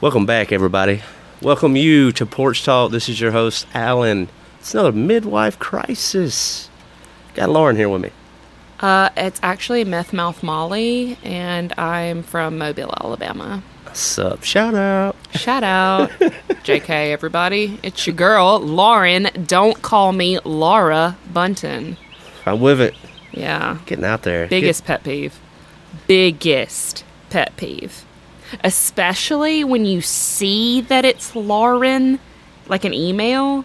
Welcome back, everybody. Welcome you to Porch Talk. This is your host, Alan. It's another Midwife Crisis. Got Lauren here with me. Uh, it's actually Meth Mouth Molly, and I'm from Mobile, Alabama. What's up? Shout out. Shout out. JK, everybody. It's your girl, Lauren. Don't call me Laura Buntin. I'm with it. Yeah. Getting out there. Biggest pet peeve. Biggest pet peeve. Especially when you see that it's Lauren, like an email.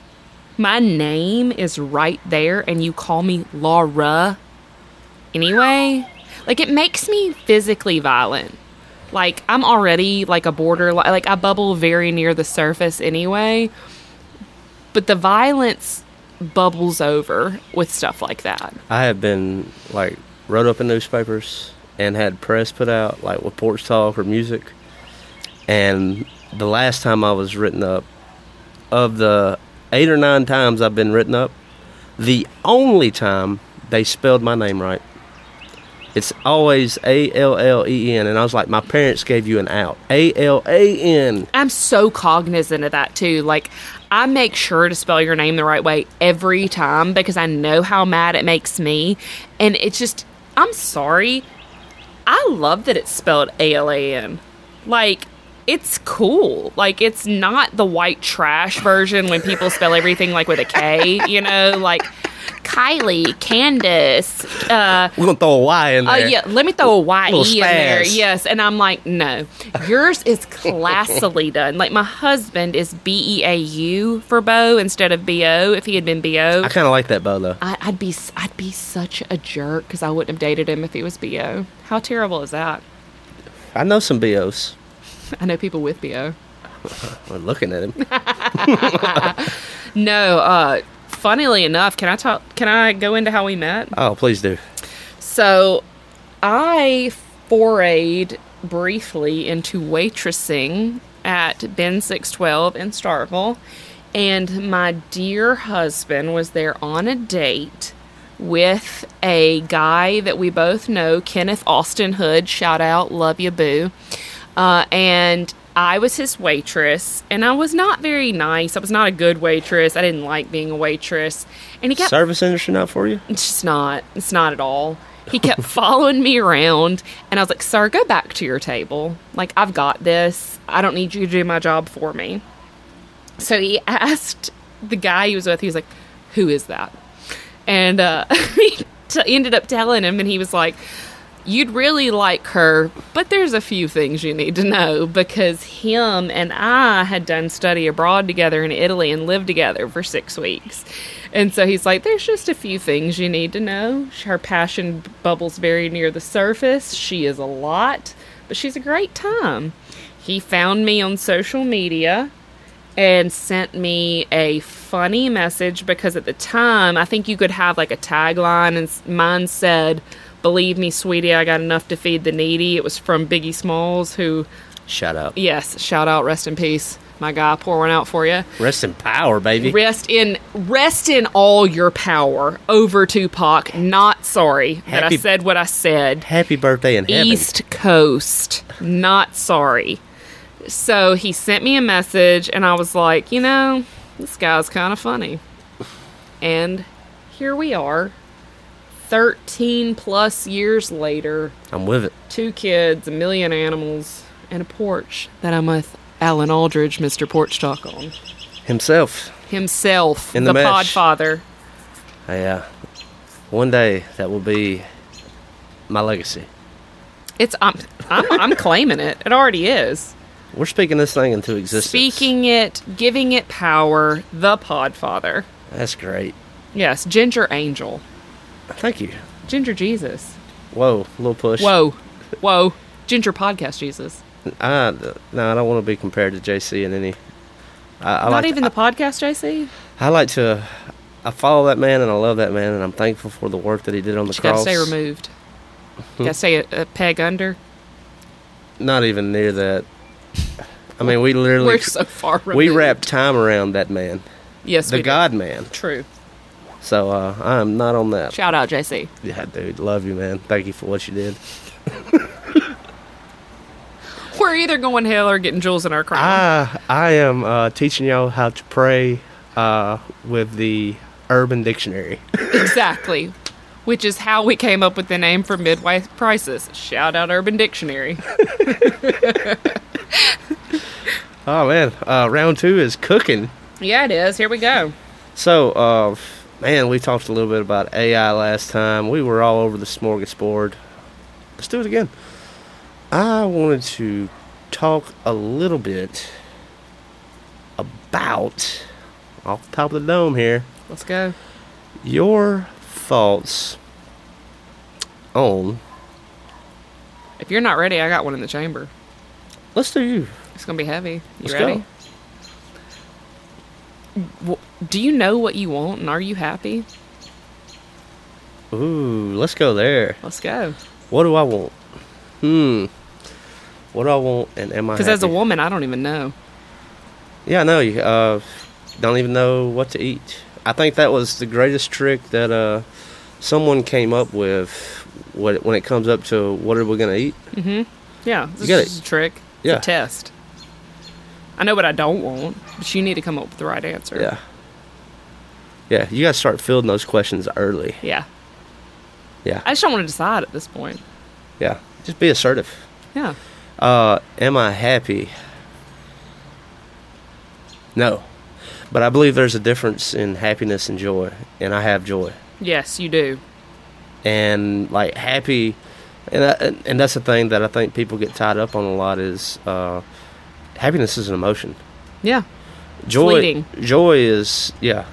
My name is right there, and you call me Laura anyway. Like, it makes me physically violent. Like, I'm already like a border, like, I bubble very near the surface anyway. But the violence bubbles over with stuff like that. I have been like wrote up in newspapers and had press put out like with porch talk or music. And the last time I was written up, of the eight or nine times I've been written up, the only time they spelled my name right. It's always A L L E N, and I was like, my parents gave you an out. A L A N. I'm so cognizant of that too. Like, I make sure to spell your name the right way every time because I know how mad it makes me. And it's just, I'm sorry. I love that it's spelled A L A N. Like, it's cool. Like, it's not the white trash version when people spell everything like with a K, you know? Like, Kylie, Candace, uh, We're gonna throw a Y in Oh there. yeah, let me throw a Y E in there. Yes, and I'm like, no, yours is classily done. Like my husband is B E A U for Bo instead of B O. If he had been B O, I kind of like that bow though. I, I'd be I'd be such a jerk because I wouldn't have dated him if he was B O. How terrible is that? I know some BOs. I know people with B O. I'm looking at him. No, uh, funnily enough, can I talk? Can I go into how we met? Oh, please do. So, I forayed briefly into waitressing at Bin 612 in Starkville, and my dear husband was there on a date with a guy that we both know, Kenneth Austin Hood. Shout out, love you, boo. Uh, and I was his waitress, and I was not very nice. I was not a good waitress. I didn't like being a waitress. And he kept Service industry not for you? it's just not. It's not at all. He kept following me around, and I was like, "Sir, go back to your table. Like, I've got this. I don't need you to do my job for me." So he asked the guy he was with. He was like, "Who is that?" And uh, he t- ended up telling him, and he was like, "You'd really like her, but there's a few things you need to know because him and I had done study abroad together in Italy and lived together for six weeks." And so he's like, There's just a few things you need to know. Her passion bubbles very near the surface. She is a lot, but she's a great time. He found me on social media and sent me a funny message because at the time, I think you could have like a tagline, and mine said, Believe me, sweetie, I got enough to feed the needy. It was from Biggie Smalls, who, Shout out. yes, shout out, rest in peace. My guy, pour one out for you. Rest in power, baby. Rest in rest in all your power over Tupac. Not sorry that I said what I said. Happy birthday in heaven. East Coast. Not sorry. So he sent me a message and I was like, you know, this guy's kind of funny. And here we are. 13 plus years later, I'm with it. two kids, a million animals, and a porch that I'm with Alan Aldridge, Mr. Porch Talk on. Himself. Himself, In the, the mesh. podfather. Yeah. One day that will be my legacy. It's I'm, I'm I'm claiming it. It already is. We're speaking this thing into existence. Speaking it, giving it power, the Podfather. That's great. Yes, Ginger Angel. Thank you. Ginger Jesus. Whoa, little push. Whoa. Whoa. Ginger Podcast Jesus. I no, I don't want to be compared to JC in any. I, I Not like even to, the podcast, JC. I, like to. I follow that man and I love that man and I'm thankful for the work that he did on the You got to cross. stay removed. Hmm? Got to stay a, a peg under. Not even near that. I mean, we literally We're so far removed. we wrap time around that man, Yes, the. God man. True. So uh, I am not on that. Shout out, JC. Yeah, dude, love you, man. Thank you for what you did. We're either going hell or getting jewels in our crown. I I am uh, teaching y'all how to pray uh, with the Urban Dictionary. exactly. Which is how we came up with the name for Midwife Crisis. Shout out Urban Dictionary. oh man, uh, round two is cooking. yeah, it is. Here we go. So, uh, man, we talked a little bit about AI last time. We were all over the smorgasbord. Let's do it again. I wanted to talk a little bit about, off the top of the dome here, Let's go. your thoughts on. If you're not ready, I got one in the chamber. Let's do you. It's going to be heavy. You Let's ready? W- Do you know what you want and are you happy? Ooh, let's go there. Let's go. What do I want? Hmm. What do I want and am I Because as a woman, I don't even know. Yeah, I know. You uh, don't even know what to eat. I think that was the greatest trick that uh, someone came up with when it, when it comes up to what are we going to eat. Mm-hmm. Yeah, this is a trick. Yeah. a test. I know what I don't want, but you need to come up with the right answer. Yeah. Yeah, you got to start fielding those questions early. Yeah. Yeah. I just don't want to decide at this point. Yeah. Just be assertive. Yeah. Uh, am I happy? No. But I believe there's a difference in happiness and joy, and I have joy. Yes, you do. and like happy and that, and that's the thing that I think people get tied up on a lot is uh, happiness is an emotion. Yeah. Joy Fleeting. joy is yeah,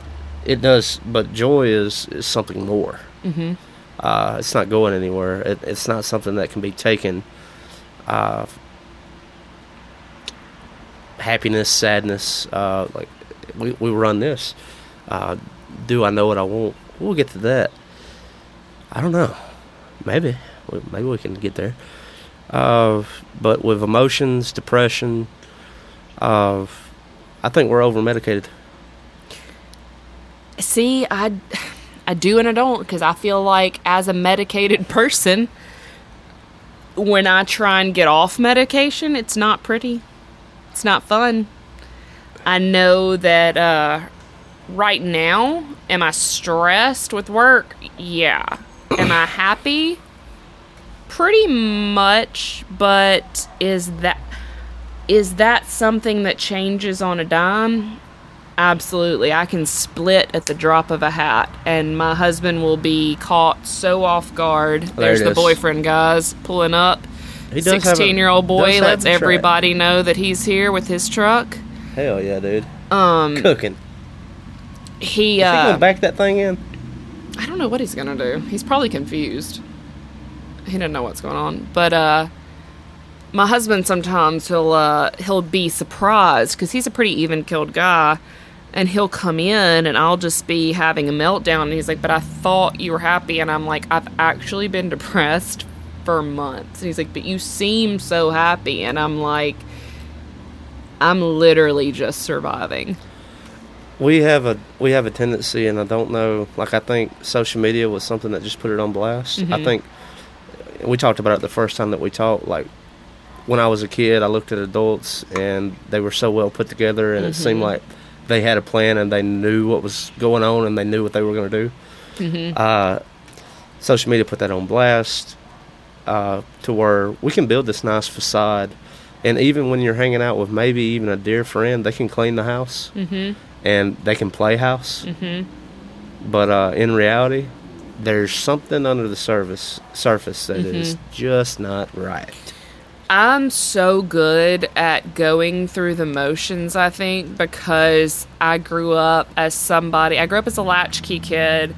it does, but joy is, is something more. Mm-hmm. Uh, it's not going anywhere. It, it's not something that can be taken. Uh, happiness, sadness, uh, like we we run this. Uh, do I know what I want? We'll get to that. I don't know. Maybe. Maybe we can get there. Uh, but with emotions, depression, uh, I think we're over medicated. See, I, I do and I don't because I feel like as a medicated person, when I try and get off medication, it's not pretty. It's not fun. I know that uh, right now, am I stressed with work? Yeah. Am I happy? Pretty much, but is that is that something that changes on a dime? Absolutely. I can split at the drop of a hat, and my husband will be caught so off guard. There's the boyfriend, guys, pulling up. He does have a- 16 year old boy lets everybody know that he's here with his truck. Hell yeah, dude. Um, cooking. He, Is he uh, gonna back that thing in? I don't know what he's gonna do. He's probably confused. He doesn't know what's going on. But uh my husband sometimes he'll uh he'll be surprised because he's a pretty even killed guy and he'll come in and I'll just be having a meltdown and he's like, But I thought you were happy and I'm like, I've actually been depressed for months. And he's like, But you seem so happy and I'm like I'm literally just surviving. We have a we have a tendency, and I don't know. Like I think social media was something that just put it on blast. Mm-hmm. I think we talked about it the first time that we talked. Like when I was a kid, I looked at adults, and they were so well put together, and it seemed Mm-hmm. like they had a plan, and they knew what was going on, and they knew what they were going to do. Mm-hmm. Uh, social media put that on blast uh, to where we can build this nice facade. And even when you're hanging out with maybe even a dear friend, they can clean the house Mm-hmm. and they can play house. But uh, in reality, there's something under the surface surface that is just not right. I'm so good at going through the motions, I think, because I grew up as somebody, I grew up as a latchkey kid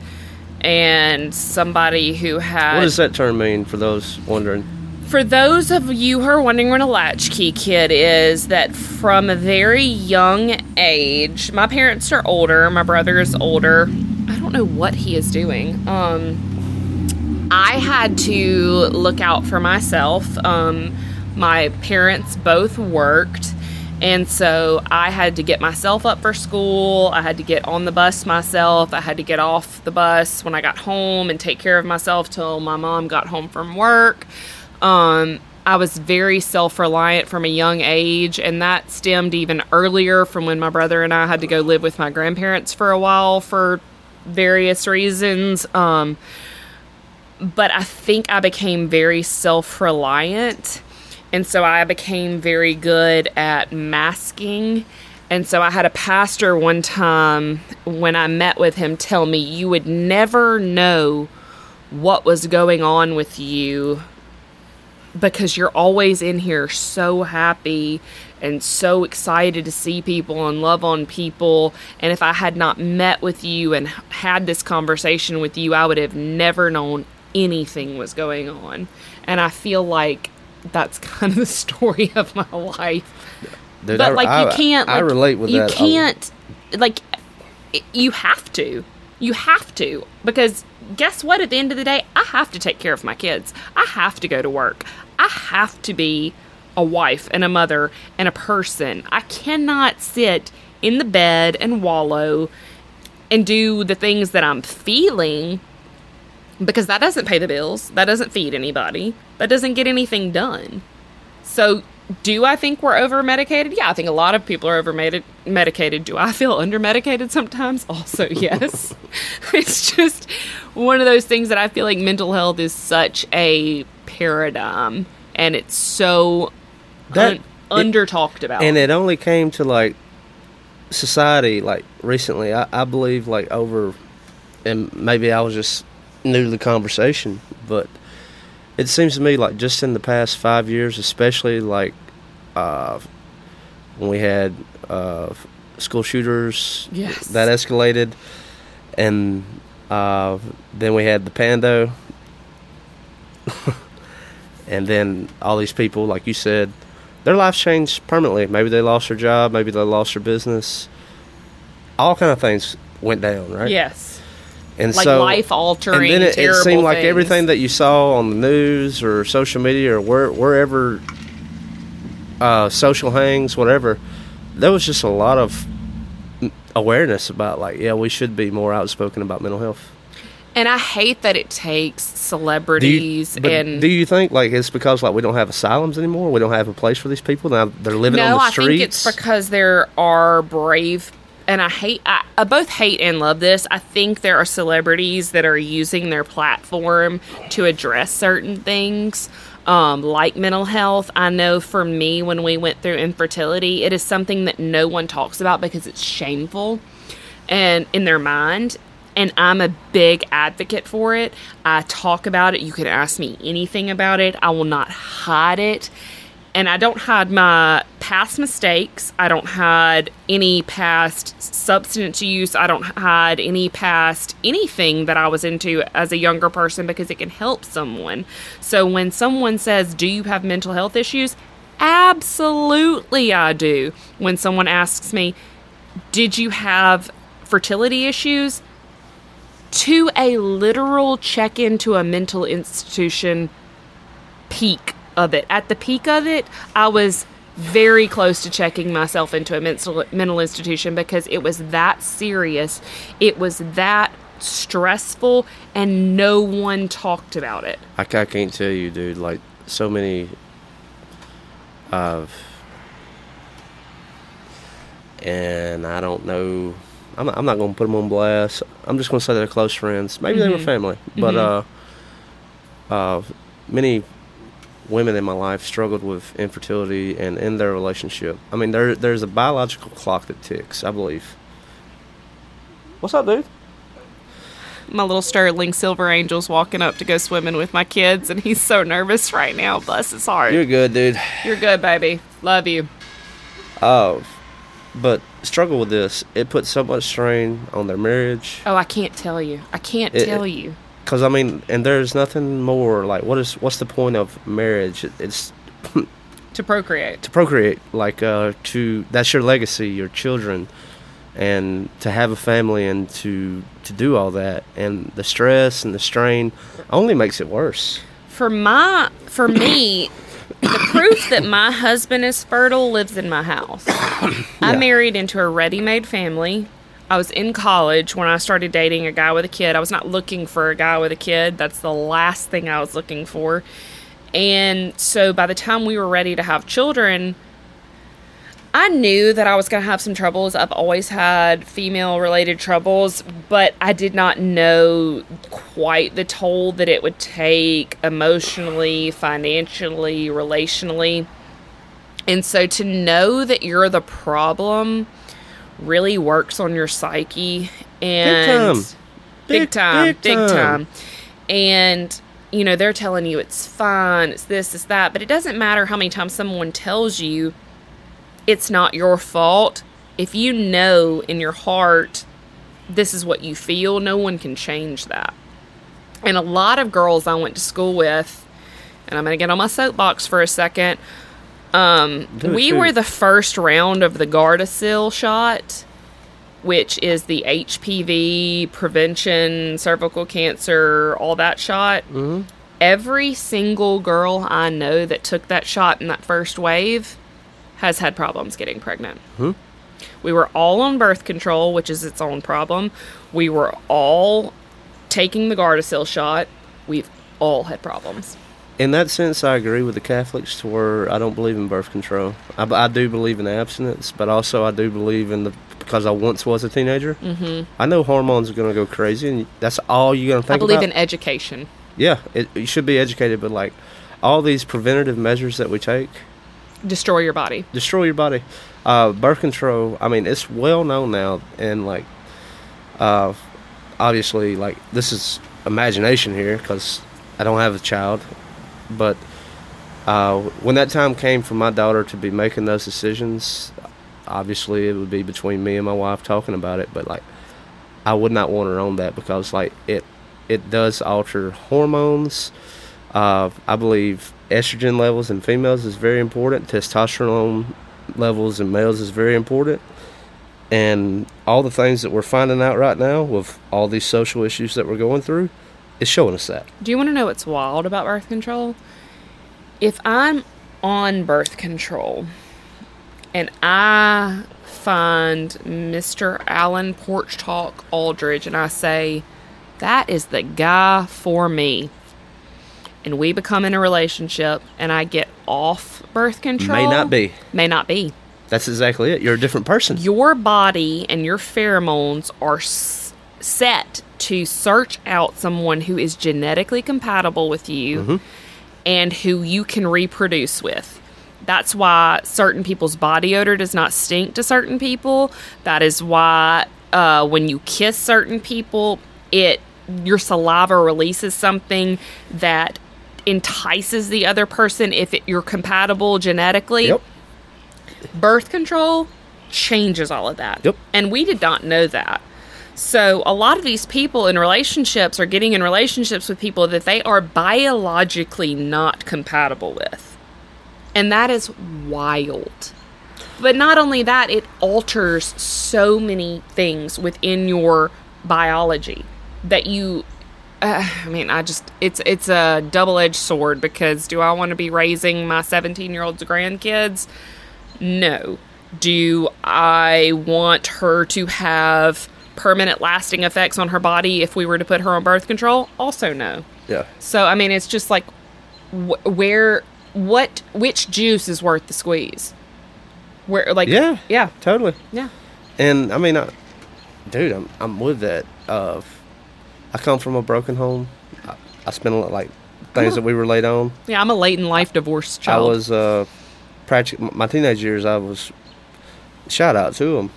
and somebody who had What does that term mean for those wondering? For those of you who are wondering what a latchkey kid is, that from a very young age, my parents are older, my brother is older. I don't know what he is doing. Um, I had to look out for myself. Um, my parents both worked. And so I had to get myself up for school. I had to get on the bus myself. I had to get off the bus when I got home and take care of myself till my mom got home from work. Um, I was very self reliant from a young age, and that stemmed even earlier from when my brother and I had to go live with my grandparents for a while for various reasons. Um, but I think I became very self reliant and so I became very good at masking. And so I had a pastor one time when I met with him tell me, You would never know what was going on with you because you're always in here so happy and so excited to see people and love on people. And if I had not met with you and had this conversation with you, I would have never known anything was going on. And I feel like that's kind of the story of my life. Dude, but I- like I- you can't. I relate with you that. can't. Like you have to. You have to because guess what? At the end of the day, I have to take care of my kids. I have to go to work. I have to be a wife and a mother and a person. I cannot sit in the bed and wallow and do the things that I'm feeling because that doesn't pay the bills. That doesn't feed anybody. That doesn't get anything done. So, do I think we're over medicated? Yeah, I think a lot of people are over medicated. Do I feel under medicated sometimes? Also, yes. it's just one of those things that I feel like mental health is such a paradigm and it's so That- un- under talked about. and it only came to like society like recently I, I believe like over and maybe i was just new to the conversation but it seems to me like just in the past five years especially like uh, when we had uh, school shooters Yes. that escalated and uh, then we had the pando and then all these people like you said their lives changed permanently. Maybe they lost their job, maybe they lost their business. All kind of things went down, right? yes. And Like so life-altering, And then it, it seemed like things. everything that you saw on the news or social media or where, wherever uh, social hangs, whatever, there was just a lot of awareness about like, yeah, we should be more outspoken about mental health. And I hate that it takes Do you, celebrities and do you think like it's because like we don't have asylums anymore? We don't have a place for these people now. They're living on no, the I think it's because there are brave, and I hate, I, I both hate and love this. I think there are celebrities that are using their platform to address certain things, um, like mental health. I know for me, when we went through infertility, it is something that no one talks about because it's shameful, and in their mind. And I'm a big advocate for it. I talk about it. You can ask me anything about it. I will not hide it and I don't hide my past mistakes. I don't hide any past substance use. I don't hide any past anything that I was into as a younger person because it can help someone. So when someone says, Do you have mental health issues? Absolutely, I do. When someone asks me, Did you have fertility issues? To a literal check into a mental institution peak of it. At the peak of it, I was very close to checking myself into a mental mental institution because it was that serious. It was that stressful and no one talked about it. I, I can't tell you, dude. Like so many of, and I don't know. I'm not, I'm not gonna put them on blast. I'm just gonna say they're close friends. Maybe they were family, but uh, uh, many women in my life struggled with infertility and in their relationship. I mean, there there's a biological clock that ticks. I believe. What's up, dude? My little Sterling Silver Angel's walking up to go swimming with my kids and he's so nervous right now. Bless his heart. You're good, dude. You're good, baby. Love you. Uh, but struggle with this. It puts so much strain on their marriage. Oh, I can't tell you. I can't It- tell you. Because I mean, and there's nothing more like what is what's the point of marriage? It's To procreate. to procreate, like uh, to that's your legacy, your children, and to have a family and to to do all that, and the stress and the strain only makes it worse. For my for me, the proof that my husband is fertile lives in my house. I married into a ready-made family. I was in college when I started dating a guy with a kid. I was not looking for a guy with a kid. That's the last thing I was looking for. And so by the time we were ready to have children, I knew that I was going to have some troubles. I've always had female related troubles, but I did not know quite the toll that it would take emotionally, financially, relationally. And so to know that you're the problem really works on your psyche and big time. big Big- time, big big time. time. And you know, they're telling you it's fine, it's this, it's that, but it doesn't matter how many times someone tells you it's not your fault. If you know in your heart this is what you feel, no one can change that. And a lot of girls I went to school with, and I'm going to get on my soapbox for a second. Um, we too. were the first round of the Gardasil shot, which is the HPV prevention, cervical cancer, all that shot. Mm-hmm. Every single girl I know that took that shot in that first wave has had problems getting pregnant. We were all on birth control, which is its own problem. We were all taking the Gardasil shot. We've all had problems. In that sense, I agree with the Catholics to where I don't believe in birth control. I, I do believe in abstinence, but also I do believe in the because I once was a teenager. Mm-hmm. I know hormones are going to go crazy, and that's all you're going to think. About. I believe about. in education. yeah, it, you should be educated, but like all these preventative measures that we take Destroy your body. destroy your body. Uh, birth control. I mean, it's well known now, and like, uh, obviously, like this is imagination here because I don't have a child, but uh, when that time came for my daughter to be making those decisions, obviously it would be between me and my wife talking about it. But like, I would not want her on that because like it it does alter hormones. Uh, I believe estrogen levels in females is very important. Testosterone levels in males is very important. And all the things that we're finding out right now with all these social issues that we're going through is showing us that. Do you want to know what's wild about birth control? If I'm on birth control and I find Mr. Alan Porch Talk Aldridge and I say, that is the guy for me, and we become in a relationship and I get off birth control, May not be. May not be. That's exactly it. You're a different person. Your body and your pheromones are set to search out someone who is genetically compatible with you and who you can reproduce with. That's why certain people's body odor does not stink to certain people. That is why uh, when you kiss certain people, it your saliva releases something that entices the other person if it, you're compatible genetically Yep. birth control changes all of that. Yep. And we did not know that. So a lot of these people in relationships are getting in relationships with people that they are biologically not compatible with. And that is wild. But not only that, it alters so many things within your biology that you uh, I mean, I just it's it's a double-edged sword because do I want to be raising my 17-year-old's grandkids? No. Do I want her to have permanent lasting effects on her body if we were to put her on birth control? Also no. Yeah. So I mean, it's just like wh- where what which juice is worth the squeeze? Where like Yeah. yeah Totally. yeah And I mean, I, dude, I'm I'm with that. Uh, I come from a broken home. I, I spent a lot like things that we were laid on. yeah. I'm a late in life divorce child. I was uh, practically my teenage years. I was shout out to them.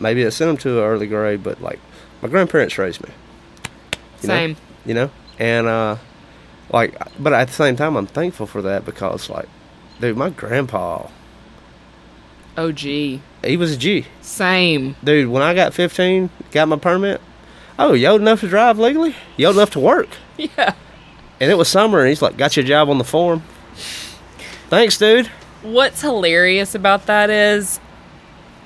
Maybe I sent them to an early grade, but like my grandparents raised me. you know? same. You know, and uh, like, but at the same time, I'm thankful for that because like, dude, my grandpa, Oh gee, he was a G. same. Dude, when I got 15, got my permit, "Oh, you old enough to drive legally? You old enough to work?" Yeah. And it was summer, and he's like, "Got your job on the farm." Thanks, dude. What's hilarious about that is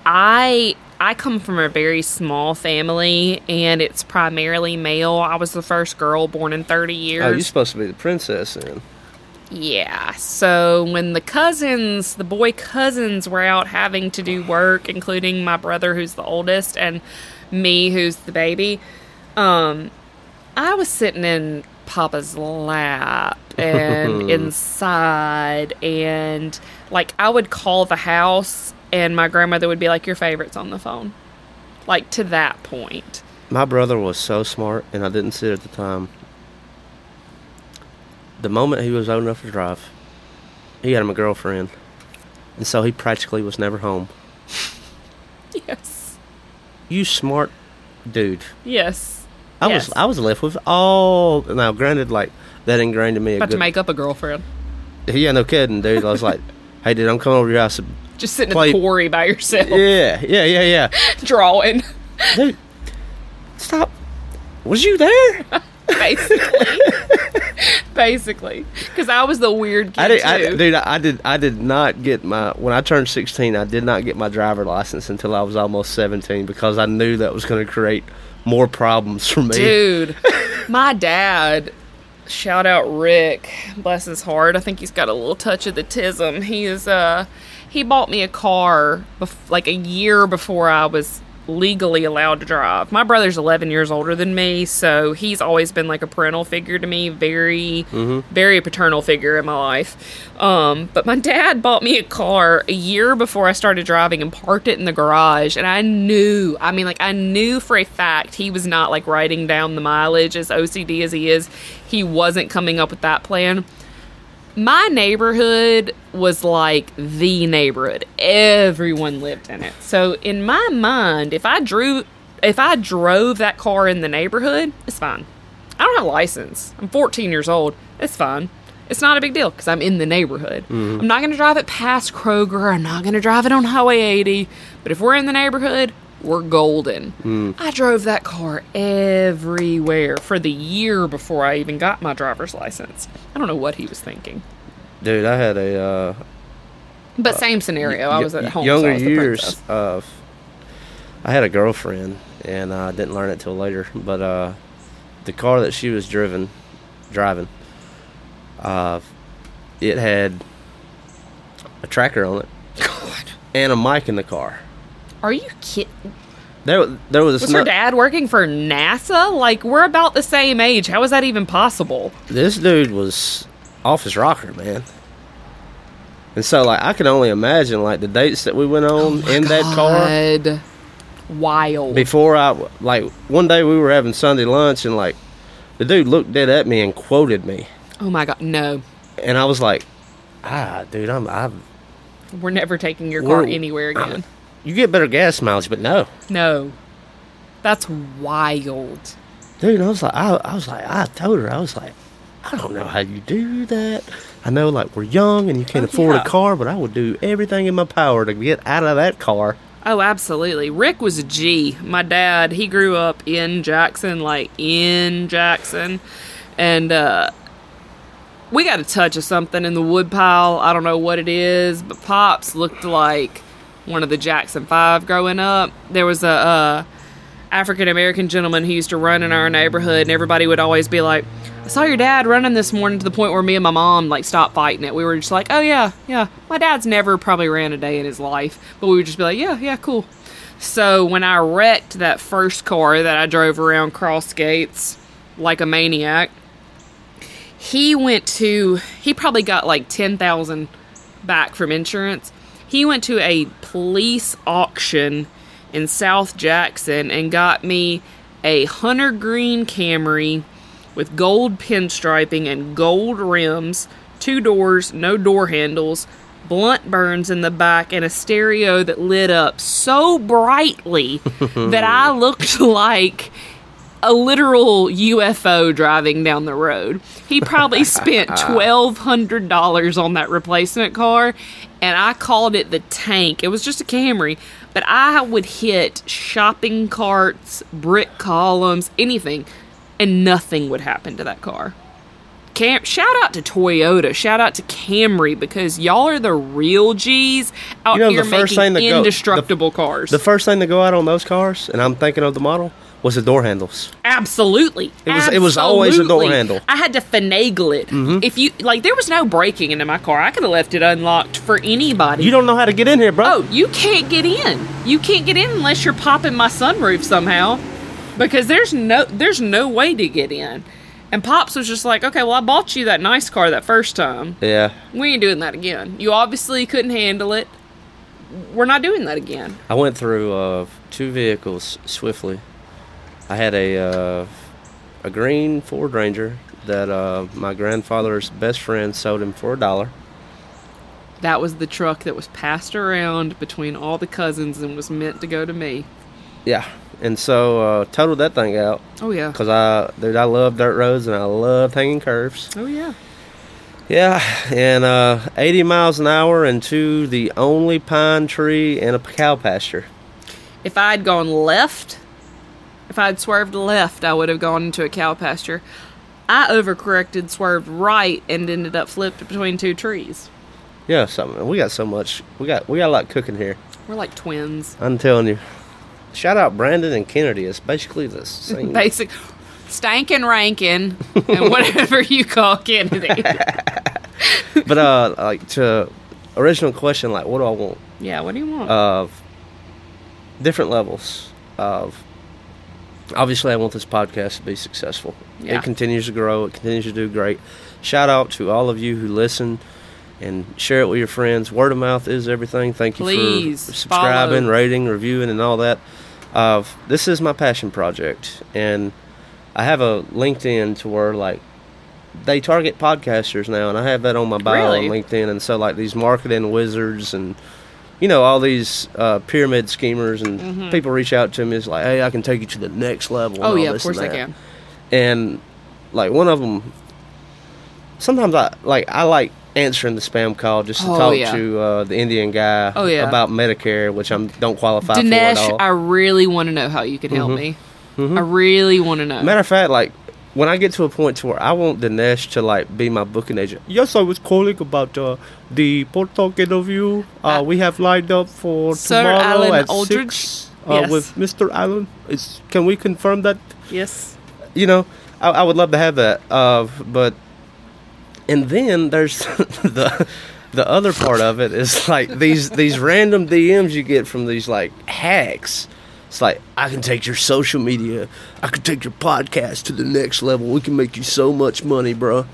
I I come from a very small family and it's primarily male. I was the first girl born in 30 years. Oh, you're supposed to be the princess then. Yeah. So when the cousins, the boy cousins, were out having to do work, including my brother, who's the oldest, and me, who's the baby, um, I was sitting in Papa's lap and inside, and like I would call the house, and my grandmother would be like, "Your favorite's on the phone," like to that point. My brother was so smart, and I didn't see it at the time. The moment he was old enough to drive, he had him a girlfriend, and so he practically was never home. Yes. You smart dude. Yes. I Yes. was I was left with all now. Granted, like that ingrained in me. About to make up a girlfriend. yeah, no kidding, dude. I was like, hey, dude, I'm coming over to your house. To-" Just sitting Play- at the quarry by yourself, Yeah, yeah, yeah, yeah. drawing. dude, stop. Was you there? basically. basically, because I was the weird kid I did, too. I, dude. I did. I did not get my when I turned sixteen. I did not get my driver license until I was almost seventeen because I knew that was going to create more problems for me. Dude, my dad. Shout out Rick, bless his heart. I think he's got a little touch of the tism. He is uh he bought me a car bef- like a year before I was legally allowed to drive. My brother's 11 years older than me, so he's always been like a parental figure to me, very very paternal figure in my life. Um, but my dad bought me a car a year before I started driving and parked it in the garage, and I knew, I mean like I knew for a fact he was not like writing down the mileage as OCD as he is. He wasn't coming up with that plan my neighborhood was like the neighborhood. Everyone lived in it. So in my mind, if I drew if I drove that car in the neighborhood, it's fine. I don't have a license. I'm 14 years old. It's fine. It's not a big deal because I'm in the neighborhood. Mm-hmm. I'm not going to drive it past Kroger. I'm not going to drive it on Highway 80. But if we're in the neighborhood, we're golden. I drove that car everywhere for the year before I even got my driver's license. I don't know what he was thinking. Dude, I had a uh, But same scenario. I was at home. Younger so I was years of, I had a girlfriend, and I didn't learn it till later. But uh, the car that she was driven, driving, uh, it had a tracker on it God. and a mic in the car. Are you kidding? There, there was, Was no- her dad working for NASA? Like, we're about the same age. How is that even possible? This dude was off his rocker, man. And so, like, I can only imagine, like, the dates that we went on in that car. Wild. before I like one day we were having Sunday lunch and like the dude looked dead at me and quoted me oh my God. No. and I was like, ah, dude, I'm I'm We're never taking your car anywhere again. You get better gas mileage, but no, No. That's wild. dude. I was like, I, I was like, I told her, I was like, I don't know how you do that. I know like we're young and you can't Oh, afford yeah. a car, but I would do everything in my power to get out of that car. Oh, absolutely. Rick was a G. My dad, he grew up in Jackson, like in Jackson. And uh we got a touch of something in the woodpile. I don't know what it is, but Pops looked like one of the Jackson 5 growing up. There was a uh African American gentleman who used to run in our neighborhood, and everybody would always be like, I saw your dad running this morning to the point where me and my mom like stopped fighting it. We were just like, oh yeah, yeah. My dad's never probably ran a day in his life, but we would just be like, yeah, yeah, cool. So when I wrecked that first car that I drove around Cross Gates like a maniac, he went to he probably got like 10,000 back from insurance. He went to a police auction in South Jackson and got me a hunter green Camry with gold pinstriping and gold rims, two doors, no door handles, blunt burns in the back, and a stereo that lit up so brightly that I looked like a literal UFO driving down the road. He probably spent twelve hundred dollars on that replacement car, and I called it the tank. It was just a Camry, but I would hit shopping carts, brick columns, anything, and nothing would happen to that car. Cam- shout out to Toyota, shout out to Camry because y'all are the real G's out You know, here the first making thing to go- indestructible cars. The first thing to go out on those cars, and I'm thinking of the model, was the door handles. Absolutely. It was- it was always a door handle. I had to finagle it. Mm-hmm. If you like, there was no breaking into my car. I could have left it unlocked for anybody. You don't know how to get in here, bro. Oh, you can't get in. You can't get in unless you're popping my sunroof somehow, because there's no there's no way to get in. And Pops was just like, okay, well, I bought you that nice car that first time. Yeah, We ain't doing that again. You obviously couldn't handle it. We're not doing that again. I went through uh, two vehicles swiftly. I had a uh, a green Ford Ranger that uh, my grandfather's best friend sold him for a dollar. That was the truck that was passed around between all the cousins and was meant to go to me. Yeah, and so uh, totaled that thing out Oh yeah. because I, dude, I love dirt roads and I love hanging curves. Oh yeah. Yeah, and uh, 80 miles an hour into the only pine tree in a cow pasture. If I had gone left, if I had swerved left, I would have gone into a cow pasture. I overcorrected, swerved right, and ended up flipped between two trees. Yeah, something. We got so much. We got we got a lot cooking here. We're like twins. I'm telling you. Shout out Brandon and Kennedy. It's basically the same. Basic stankin' rankin and whatever you call Kennedy. but uh, like to original question, like what do I want? yeah, what do you want? Of different levels of. Obviously, I want this podcast to be successful. Yeah. It continues to grow. It continues to do great. Shout out to all of you who listen and share it with your friends. Word of mouth is everything. Thank you Please, for subscribing, follow. rating, reviewing, and all that. Uh, this is my passion project, and I have a LinkedIn to where like they target podcasters now, and I have that on my bio Really? on LinkedIn. And so like these marketing wizards and you know all these uh, pyramid schemers and people reach out to me. It's like, hey, I can take you to the next level. and Mm-hmm. oh all yeah, of course I can. and like one of them sometimes i like i like answering the spam call just to Oh, talk yeah. to uh, the indian guy Oh, yeah. about medicare which i'm don't qualify for at Dinesh, all Mm-hmm. I really want to know how you can help me. I really want to know. matter of fact like when i get to a point to where i want dinesh to like be my booking agent yes i was calling about uh, the portal interview uh, Uh, we have lined up for Sir tomorrow Alan at Aldridge? six, uh, Yes. with mr allen is can we confirm that yes. you know, I, I would love to have that. Uh, but and then there's the the other part of it is like these these random DMs you get from these like hacks. It's like I can take your social media, I can take your podcast to the next level. We can make you so much money, bro.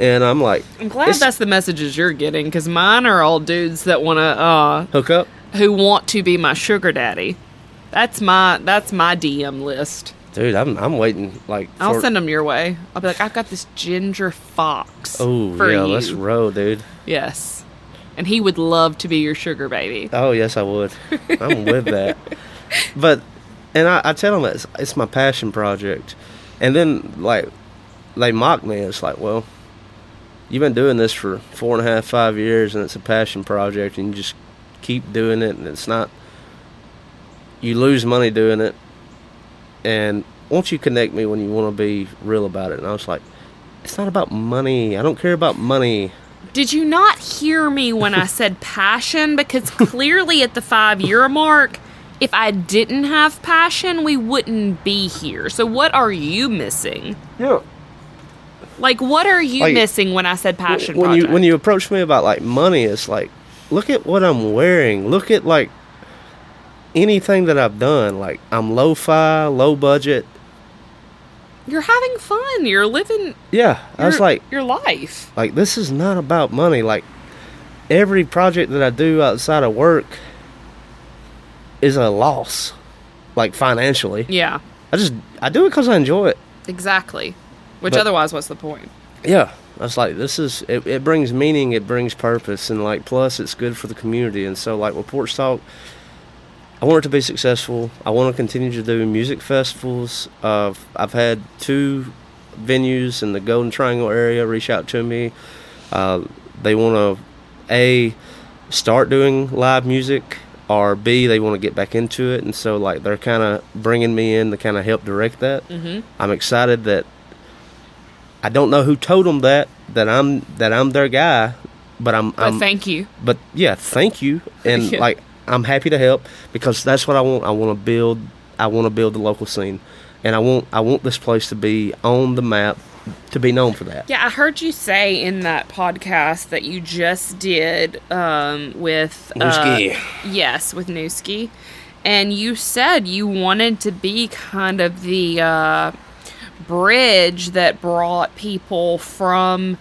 And I'm like, I'm glad that's the messages you're getting because mine are all dudes that want to, uh, hook up. who want to be my sugar daddy. That's my that's my DM list. Dude, I'm I'm waiting like I'll send them your way. I'll be like, I've got this ginger fox. Oh for yeah, you. let's roll, dude. Yes, and he would love to be your sugar baby. Oh yes, I would. I'm with that. But and I, I tell them it's it's my passion project, and then like they mock me. It's like, well, you've been doing this for four and a half, five years, and it's a passion project, and you just keep doing it, and it's not. You lose money doing it, and won't you connect me when you want to be real about it? And I was like, it's not about money. I don't care about money. Did you not hear me when I said passion? Because clearly at the five year mark, if I didn't have passion, we wouldn't be here. So what are you missing? Yeah. Like, what are you Like, missing when I said passion when project? you when you approach me about like money it's like look at what i'm wearing look at like anything that i've done like i'm lo-fi low budget You're having fun. You're living. yeah i was like your life. like this is not about money like every project that i do outside of work is a loss like financially Yeah, i just i do it because i enjoy it exactly. Which But- otherwise, what's the point? Yeah, I was like, this is it, it. brings meaning, it brings purpose, and like plus, it's good for the community. And so, like with Porch Talk, I want it to be successful. I want to continue to do music festivals. Uh, I've had two venues in the Golden Triangle area reach out to me. Uh, they want to a start doing live music, or b they want to get back into it, and so like they're kind of bringing me in to kind of help direct that. Mm-hmm. I'm excited that I don't know who told them that that I'm that I'm their guy, but I'm. But I'm thank you. but yeah, thank you, and Yeah. like I'm happy to help because that's what I want. I want to build. I want to build the local scene, and I want I want this place to be on the map, to be known for that. Yeah, I heard you say in that podcast that you just did um, with uh, yes, with Newski, and you said you wanted to be kind of the uh, bridge that brought people from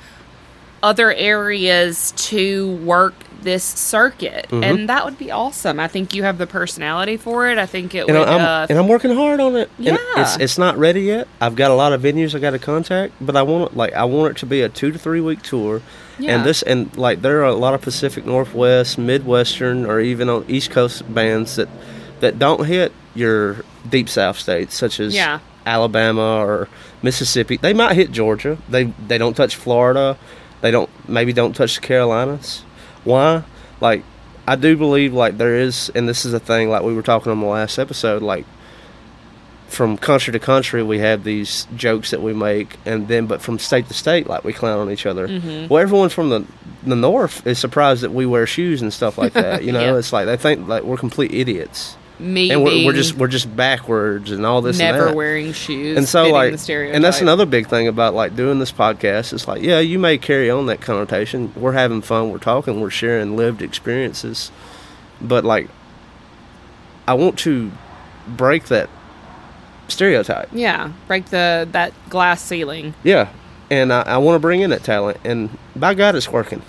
other areas to work this circuit, Mm-hmm. and that would be awesome. I think you have the personality for it. I think it And would. I'm, uh, and I'm working hard on it. Yeah. it's it's not ready yet. I've got a lot of venues I got to contact, but I want it like I want it to be a two to three week tour. Yeah. And this and like there are a lot of Pacific Northwest, Midwestern, or even on East Coast bands that that don't hit your deep South states, such as Yeah. Alabama or Mississippi. They might hit Georgia. They they don't touch Florida. They don't maybe don't touch the Carolinas. Why? Like I do believe like there is, and this is a thing like we were talking on the last episode. Like from country to country, we have these jokes that we make, and then but from state to state, like we clown on each other. Mm-hmm. Well, everyone from the the north is surprised that we wear shoes and stuff like that. You know, Yeah. it's like they think like we're complete idiots, me and we're, we're just we're just backwards and all this. and never that. wearing shoes, and so like and that's another big thing about like doing this podcast. It's like yeah you may carry on that connotation. We're having fun we're talking we're sharing lived experiences. But like i want to break that stereotype. Yeah, break the that glass ceiling. yeah and i, I want to bring in that talent. And by god it's working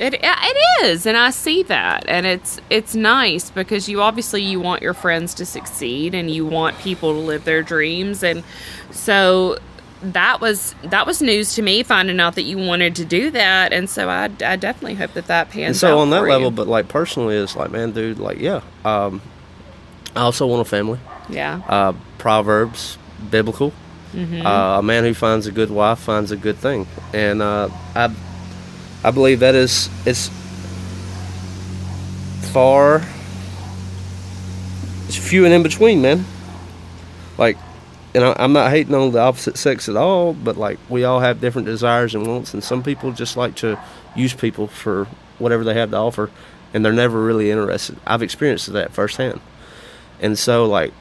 It it is, and I see that, and it's it's nice because you obviously you want your friends to succeed, and you want people to live their dreams, and so that was that was news to me finding out that you wanted to do that, and so I, I definitely hope that that pans and so out on that level you. but like personally it's like man dude like yeah um i also want a family yeah, uh, proverbs biblical Mm-hmm. uh, a man who finds a good wife finds a good thing and uh, i i believe that is it's far it's few and in between man. Like and I, i'm not hating on the opposite sex at all but like we all have different desires and wants and some people just like to use people for whatever they have to offer and they're never really interested. I've experienced that firsthand. And so like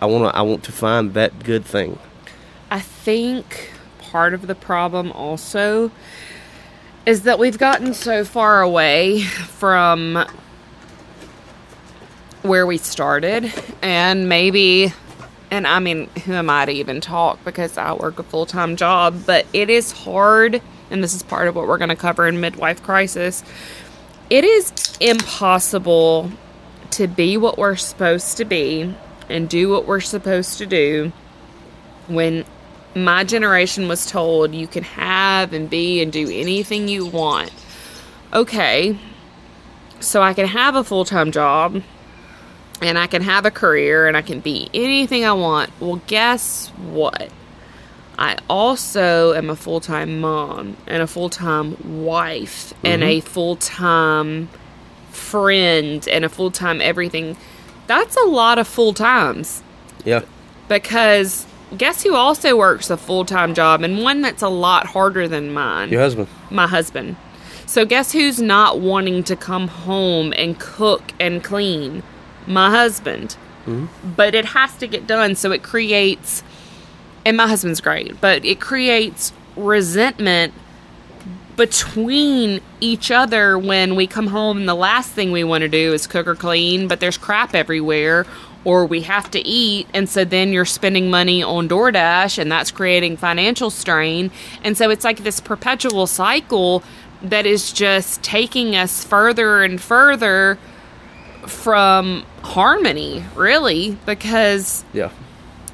i want to i want to find that good thing. I think part of the problem also is that we've gotten so far away from where we started and maybe and I mean who am I to even talk because I work a full-time job but it is hard and this is part of what we're going to cover in midwife crisis. It is impossible to be what we're supposed to be and do what we're supposed to do when my generation was told you can have and be and do anything you want. Okay, so I can have a full time job and I can have a career and I can be anything I want. Well, guess what? I also am a full time mom and a full time wife and a mm-hmm. full time friend and a full time everything. That's a lot of full times yeah because guess who also works a full time job and one that's a lot harder than mine? your husband My husband. So guess who's not wanting to come home and cook and clean? My husband. Mm-hmm. But it has to get done, so it creates. And my husband's great, but it creates resentment between each other when we come home and the last thing we want to do is cook or clean, but there's crap everywhere, or we have to eat, and so then you're spending money on DoorDash, and that's creating financial strain. And so it's like this perpetual cycle that is just taking us further and further from harmony, really, because yeah.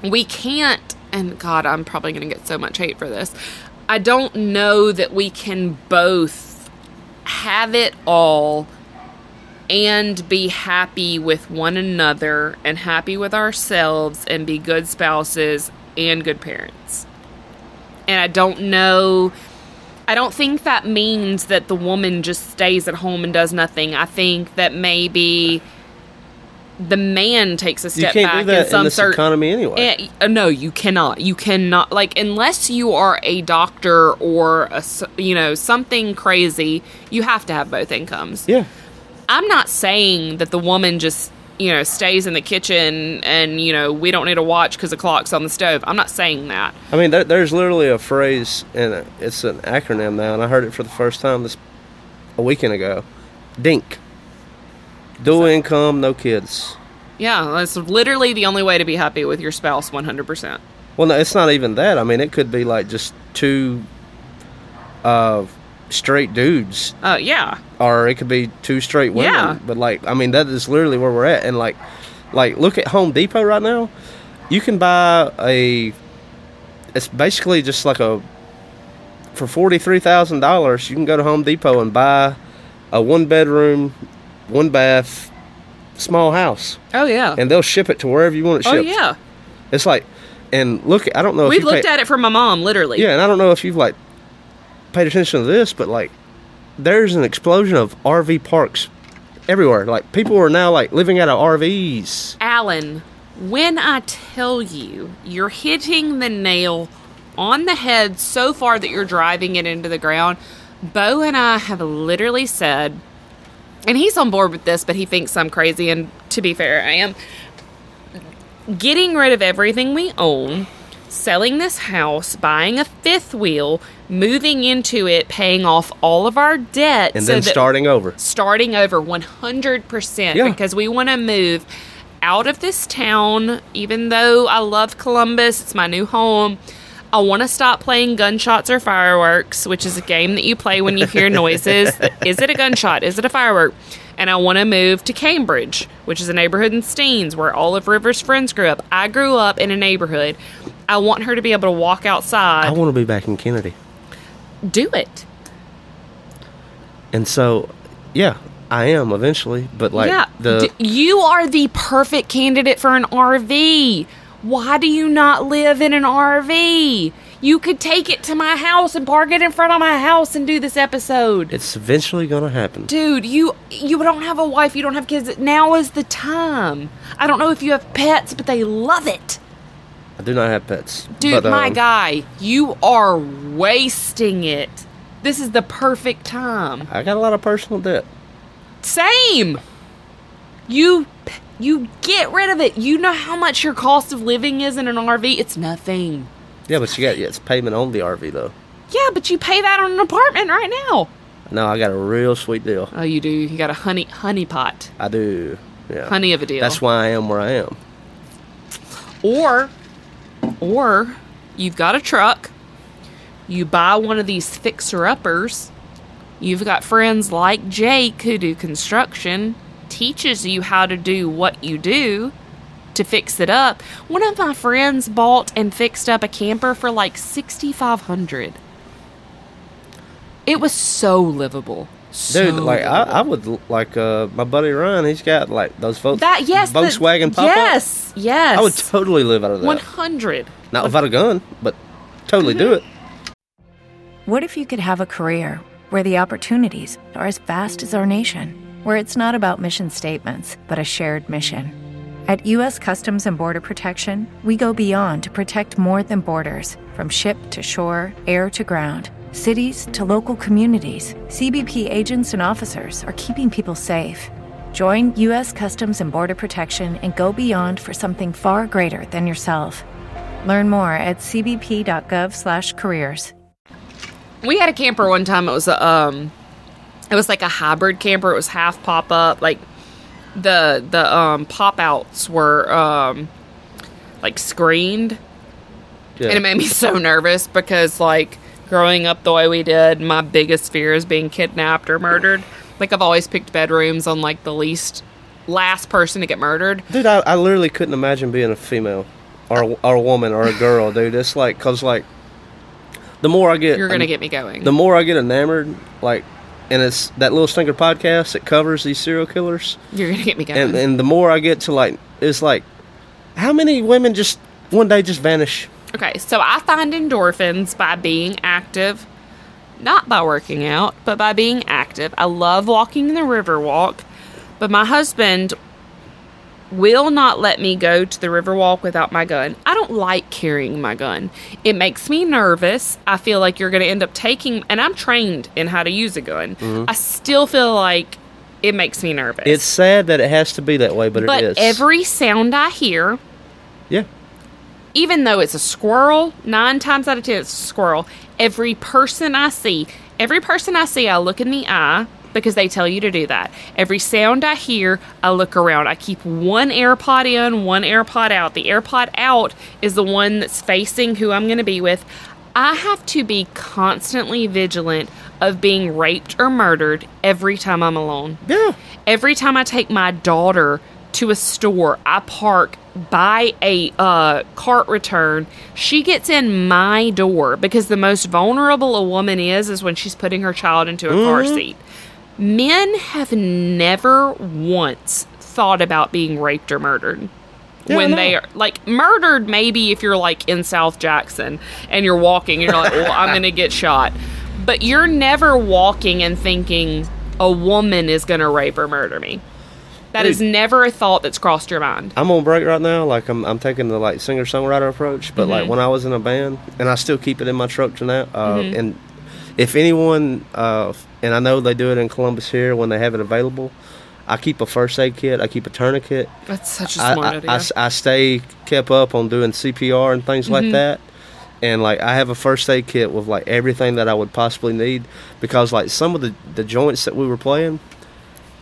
we can't and god i'm probably going to get so much hate for this. I don't know that we can both have it all and be happy with one another and happy with ourselves and be good spouses and good parents. And I don't know I don't think that means that the woman just stays at home and does nothing. I think that maybe the man takes a step back in some in this certain economy anyway. Eh, uh, no, you cannot. You cannot. Like, unless you are a doctor or a, you know, something crazy, you have to have both incomes. yeah. I'm not saying that the woman just, you know, stays in the kitchen and, you know, we don't need to watch because the clock's on the stove. I'm not saying that. I mean, there, there's literally a phrase, and it's an acronym now, and I heard it for the first time this a weekend ago. DINK. Dual income, no kids. Yeah, that's literally the only way to be happy with your spouse 100%. Well, no, it's not even that. I mean, it could be like just two uh, straight dudes, Uh, yeah. or it could be two straight women. Yeah. But like, I mean, that is literally where we're at. And like, like look at Home Depot right now. You can buy a. It's basically just like a. For forty three thousand dollars, you can go to Home Depot and buy a one bedroom, one bath, small house, Oh, yeah. and they'll ship it to wherever you want it shipped. oh, shipped. yeah. It's like, and look, I don't know if We've looked pay- at it for my mom, literally. yeah, and I don't know if you've like paid attention to this, but like there's an explosion of RV parks everywhere. Like people are now like living out of RVs. Alan, when I tell you you're hitting the nail on the head so far that you're driving it into the ground, Bo and I have literally said, and he's on board with this, but he thinks I'm crazy, and to be fair, I am. Getting rid of everything we own, selling this house, buying a fifth wheel, moving into it, paying off all of our debt, And so then starting over. starting over 100% Yeah. because we want to move out of this town even though I love Columbus it's my new home I want to stop playing gunshots or fireworks which is a game that you play when you hear noises is it a gunshot is it a firework and I want to move to Cambridge which is a neighborhood in Steens where all of River's friends grew up I grew up in a neighborhood I want her to be able to walk outside. I want to be back in Kennedy. do it And so, yeah, I am eventually, but like yeah, the D- you are the perfect candidate for an RV. Why do you not live in an RV? You could take it to my house and park it in front of my house and do this episode. it's eventually going to happen. Dude, you you don't have a wife, you don't have kids. Now is the time. I don't know if you have pets, but they love it. I do not have pets. Dude, but, my um, guy, you are wasting it. This is the perfect time. I got a lot of personal debt. Same. You you get rid of it. You know how much your cost of living is in an RV? It's nothing. Yeah, but you got yeah, it's payment on the RV though. Yeah, but you pay that on an apartment right now. No, I got a real sweet deal. Oh, you do. You got a honey honey pot. I do. Yeah. Honey of a deal. That's why I am where I am. Or or you've got a truck. You buy one of these fixer uppers. You've got friends like Jake who do construction, teaches you how to do what you do to fix it up. One of my friends bought and fixed up a camper for like 6500. It was so livable. Dude, like I. I would like uh my buddy Ryan. He's got like those folks that yes, Volkswagen pop Yes, yes. I would totally live out of that. 100. Not without a gun, but totally do it. What if you could have a career where the opportunities are as vast as our nation, where it's not about mission statements, but a shared mission? At U.S. Customs and Border Protection, we go beyond to protect more than borders from ship to shore, air to ground, cities to local communities. CBP agents and officers are keeping people safe. Join U.S. Customs and Border Protection and go beyond for something far greater than yourself. Learn more at cbp.gov/careers. we had a camper one time it was a um it was like a hybrid camper it was half pop up like the the um pop outs were um like screened Yeah. and it made me so nervous because like growing up the way we did my biggest fear is being kidnapped or murdered like i've always picked bedrooms on like the least last person to get murdered Dude, I, I literally couldn't imagine being a female or a, or a woman or a girl, dude. It's like, cause like, the more I get, you're gonna get me going the more I get enamored, like, and it's that little stinker podcast that covers these serial killers. You're gonna get me going. And and the more I get to like, it's like, how many women just one day just vanish? Okay, so I find endorphins by being active, not by working out, but by being active. I love walking in the river walk, but my husband will not let me go to the river walk without my gun. I don't like carrying my gun. It makes me nervous. I feel like you're going to end up taking and I'm trained in how to use a gun. Mm-hmm. I still feel like it makes me nervous. It's sad that it has to be that way, but, but it is. every sound I hear yeah, even though it's a squirrel, nine times out of ten it's a squirrel. Every person I see, every person I see, I look in the eye because they tell you to do that. Every sound I hear, I look around. I keep one AirPod in, one AirPod out. The AirPod out is the one that's facing who I'm going to be with. I have to be constantly vigilant of being raped or murdered every time I'm alone. yeah. Every time I take my daughter to a store, I park by a uh, cart return. She gets in my door because the most vulnerable a woman is is when she's putting her child into a car Mm-hmm. seat. Men have never once thought about being raped or murdered. Yeah, when they are like murdered, maybe if you're like in South Jackson and you're walking and you're like, well, I'm gonna get shot. But you're never walking and thinking a woman is gonna rape or murder me. That is Dude. never a thought that's crossed your mind. I'm on break right now. Like I'm, I'm taking the like singer songwriter approach. But Mm-hmm. like when I was in a band, and I still keep it in my truck to now. Uh, Mm-hmm. And if anyone, uh, and I know they do it in Columbus here when they have it available, I keep a first aid kit. I keep a tourniquet. That's such a I, smart I- idea. I s- I stay kept up on doing CPR and things Mm-hmm. like that. And like I have a first aid kit with like everything that I would possibly need because like some of the the joints that we were playing,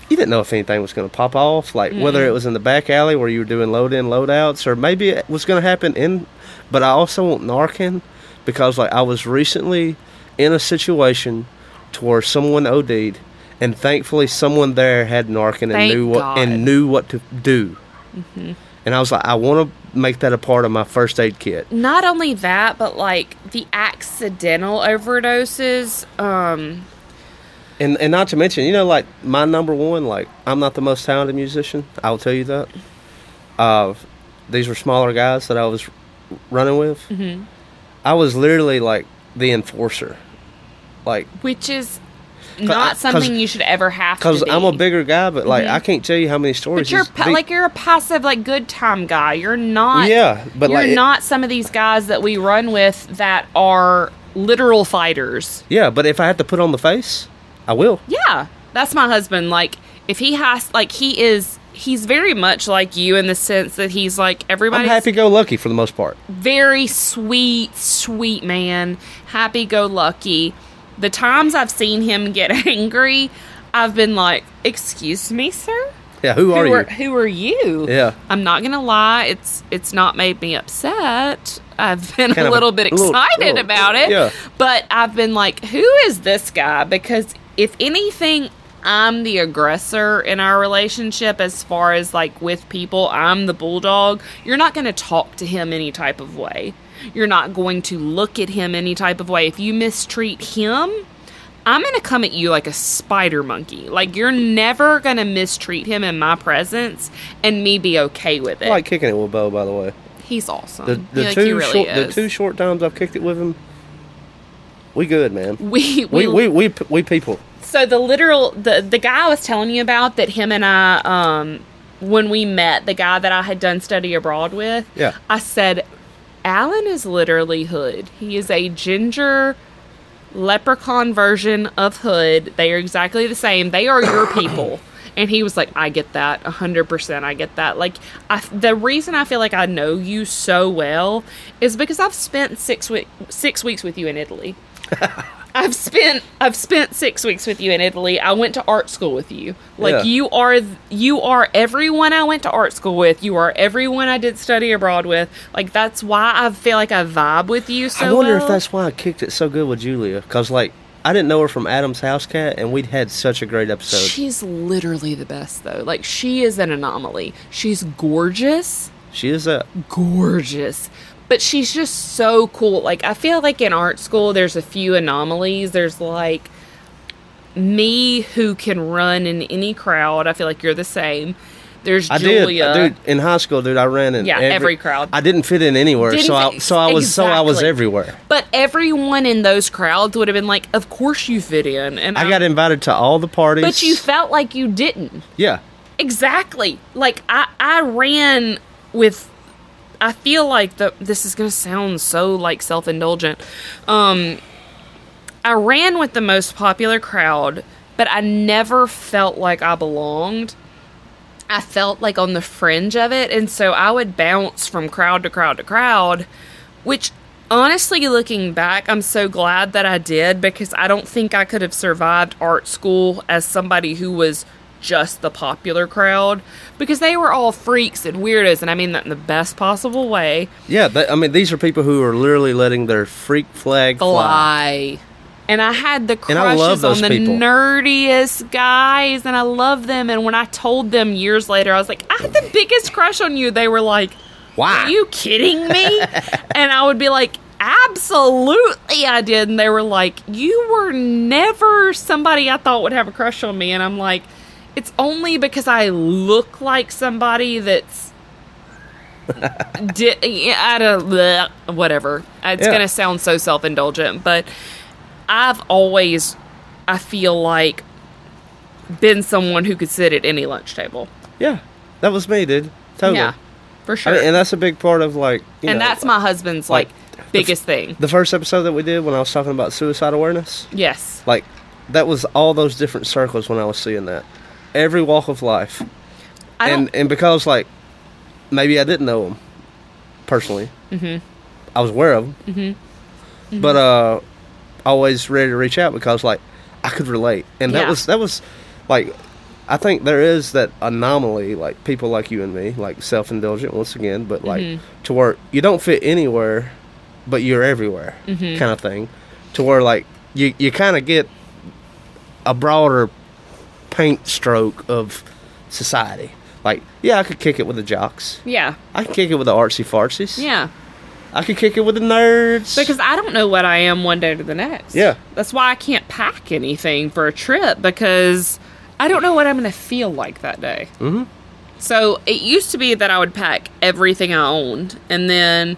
you didn't know if anything was going to pop off. Like whether Mm-hmm. it was in the back alley where you were doing load in load outs, or maybe it was going to happen in. But I also want Narcan because like I was recently in a situation to where someone OD'd, and thankfully someone there had Narcan and Thank knew what God. and knew what to do. And I was like, I want to make that a part of my first aid kit. Not only that, but like the accidental overdoses. Um, And and not to mention, you know, like my number one, like I'm not the most talented musician. I'll tell you that. Uh, these were smaller guys that I was running with. Mm-hmm. I was literally like the enforcer, like which is not something you should ever have to because be. I'm a bigger guy, but like I can't tell you how many stories. But you're pa- like you're a passive, like good time guy. You're not. Yeah, but, like you're like, not some of these guys that we run with that are literal fighters. yeah, but if I had to put on the face, I will. Yeah, that's my husband. Like if he has, like he is, he's very much like you in the sense that he's like I'm happy go lucky for the most part. very sweet, sweet man, happy go lucky. The times I've seen him get angry, I've been like, "Excuse me, sir." Yeah, who, are you? Who are you? Yeah. I'm not gonna lie. It's it's not made me upset. I've been Kind a little a- bit little- excited little- about it. yeah. But I've been like, who is this guy? Because if anything, I'm the aggressor in our relationship as far as like with people. I'm the bulldog. You're not gonna talk to him any type of way. You're not going to look at him any type of way. If you mistreat him, I'm gonna come at you like a spider monkey. Like you're never gonna mistreat him in my presence and me be okay with it. I like kicking it with Bo, by the way. He's awesome. The, the Like, two really short, is. the two short times I've kicked it with him, we good, man. we, we, We we we we people. so the literal the the guy I was telling you about that him and I um when we met the guy that I had done study abroad with Yeah. I said Alan is literally Hood. He is a ginger leprechaun version of Hood. They are exactly the same. They are your people. And he was like I get that. 100% I get that. Like I, the reason I feel like I know you so well is because I've spent 6 week, 6 weeks with you in Italy I've spent I've spent six weeks with you in Italy. I went to art school with you. Like Yeah. you are you are everyone I went to art school with. You are everyone I did study abroad with. Like that's why I feel like I vibe with you so I wonder well. if that's why I kicked it so good with Julia, cause like I didn't know her from Adam's House Cat, and we'd had such a great episode. She's literally the best though. Like she is an anomaly. She's gorgeous. She is a gorgeous. But she's just so cool. Like I feel like in art school there's a few anomalies. There's like me who can run in any crowd. I feel like you're the same. There's I Julia. did, dude. In high school, dude, I ran in Yeah, every crowd. I didn't fit in anywhere, Didn't so I so I was so I was everywhere. But everyone in those crowds would have been like, "Of course you fit in," and I got invited to all the parties. But you felt like you didn't. yeah, Exactly. Like I, I ran with. I feel like the this is gonna sound so like self indulgent. Um, I ran with the most popular crowd, but I never felt like I belonged. I felt like on the fringe of it, and so I would bounce from crowd to crowd to crowd, which honestly, looking back, I'm so glad that I did because I don't think I could have survived art school as somebody who was just the popular crowd because they were all freaks and weirdos, and I mean that in the best possible way. yeah. I mean, these are people who are literally letting their freak flag fly. Fly. And I had the And I love crushes on the people. nerdiest guys, and I love them. And when I told them years later, I was like, I had the biggest crush on you. They were like, Why? Are you kidding me? and I would be like, Absolutely, I did. And they were like, You were never somebody I thought would have a crush on me. And I'm like, It's only because I look like somebody that's. di- I don't, whatever. It's Yeah. gonna sound so self indulgent, but I've always, I feel like, been someone who could sit at any lunch table. yeah, that was me, dude. Totally. Yeah, for I sure. mean, and that's a big part of like, you and know, that's my husband's like, like, biggest thing. the first episode that we did when I was talking about suicide awareness. Yes. Like, that was all those different circles when I was seeing that. Every walk of life, I and and because like maybe I didn't know them personally, mm-hmm. I was aware of them, mm-hmm. but uh, always ready to reach out because like I could relate, and that Yeah. was that was like I think there is that anomaly, like people like you and me, like self indulgent once again, but like Mm-hmm. to where you don't fit anywhere, but you're everywhere, Mm-hmm. kind of thing, to where like you you kind of get a broader paint stroke of society. Like, yeah, I could kick it with the jocks. yeah. I could kick it with the artsy fartsies. Yeah. I could kick it with the nerds. Because I don't know what I am one day to the next. Yeah. That's why I can't pack anything for a trip because I don't know what I'm going to feel like that day. Mm-hmm. So it used to be that I would pack everything I owned. And then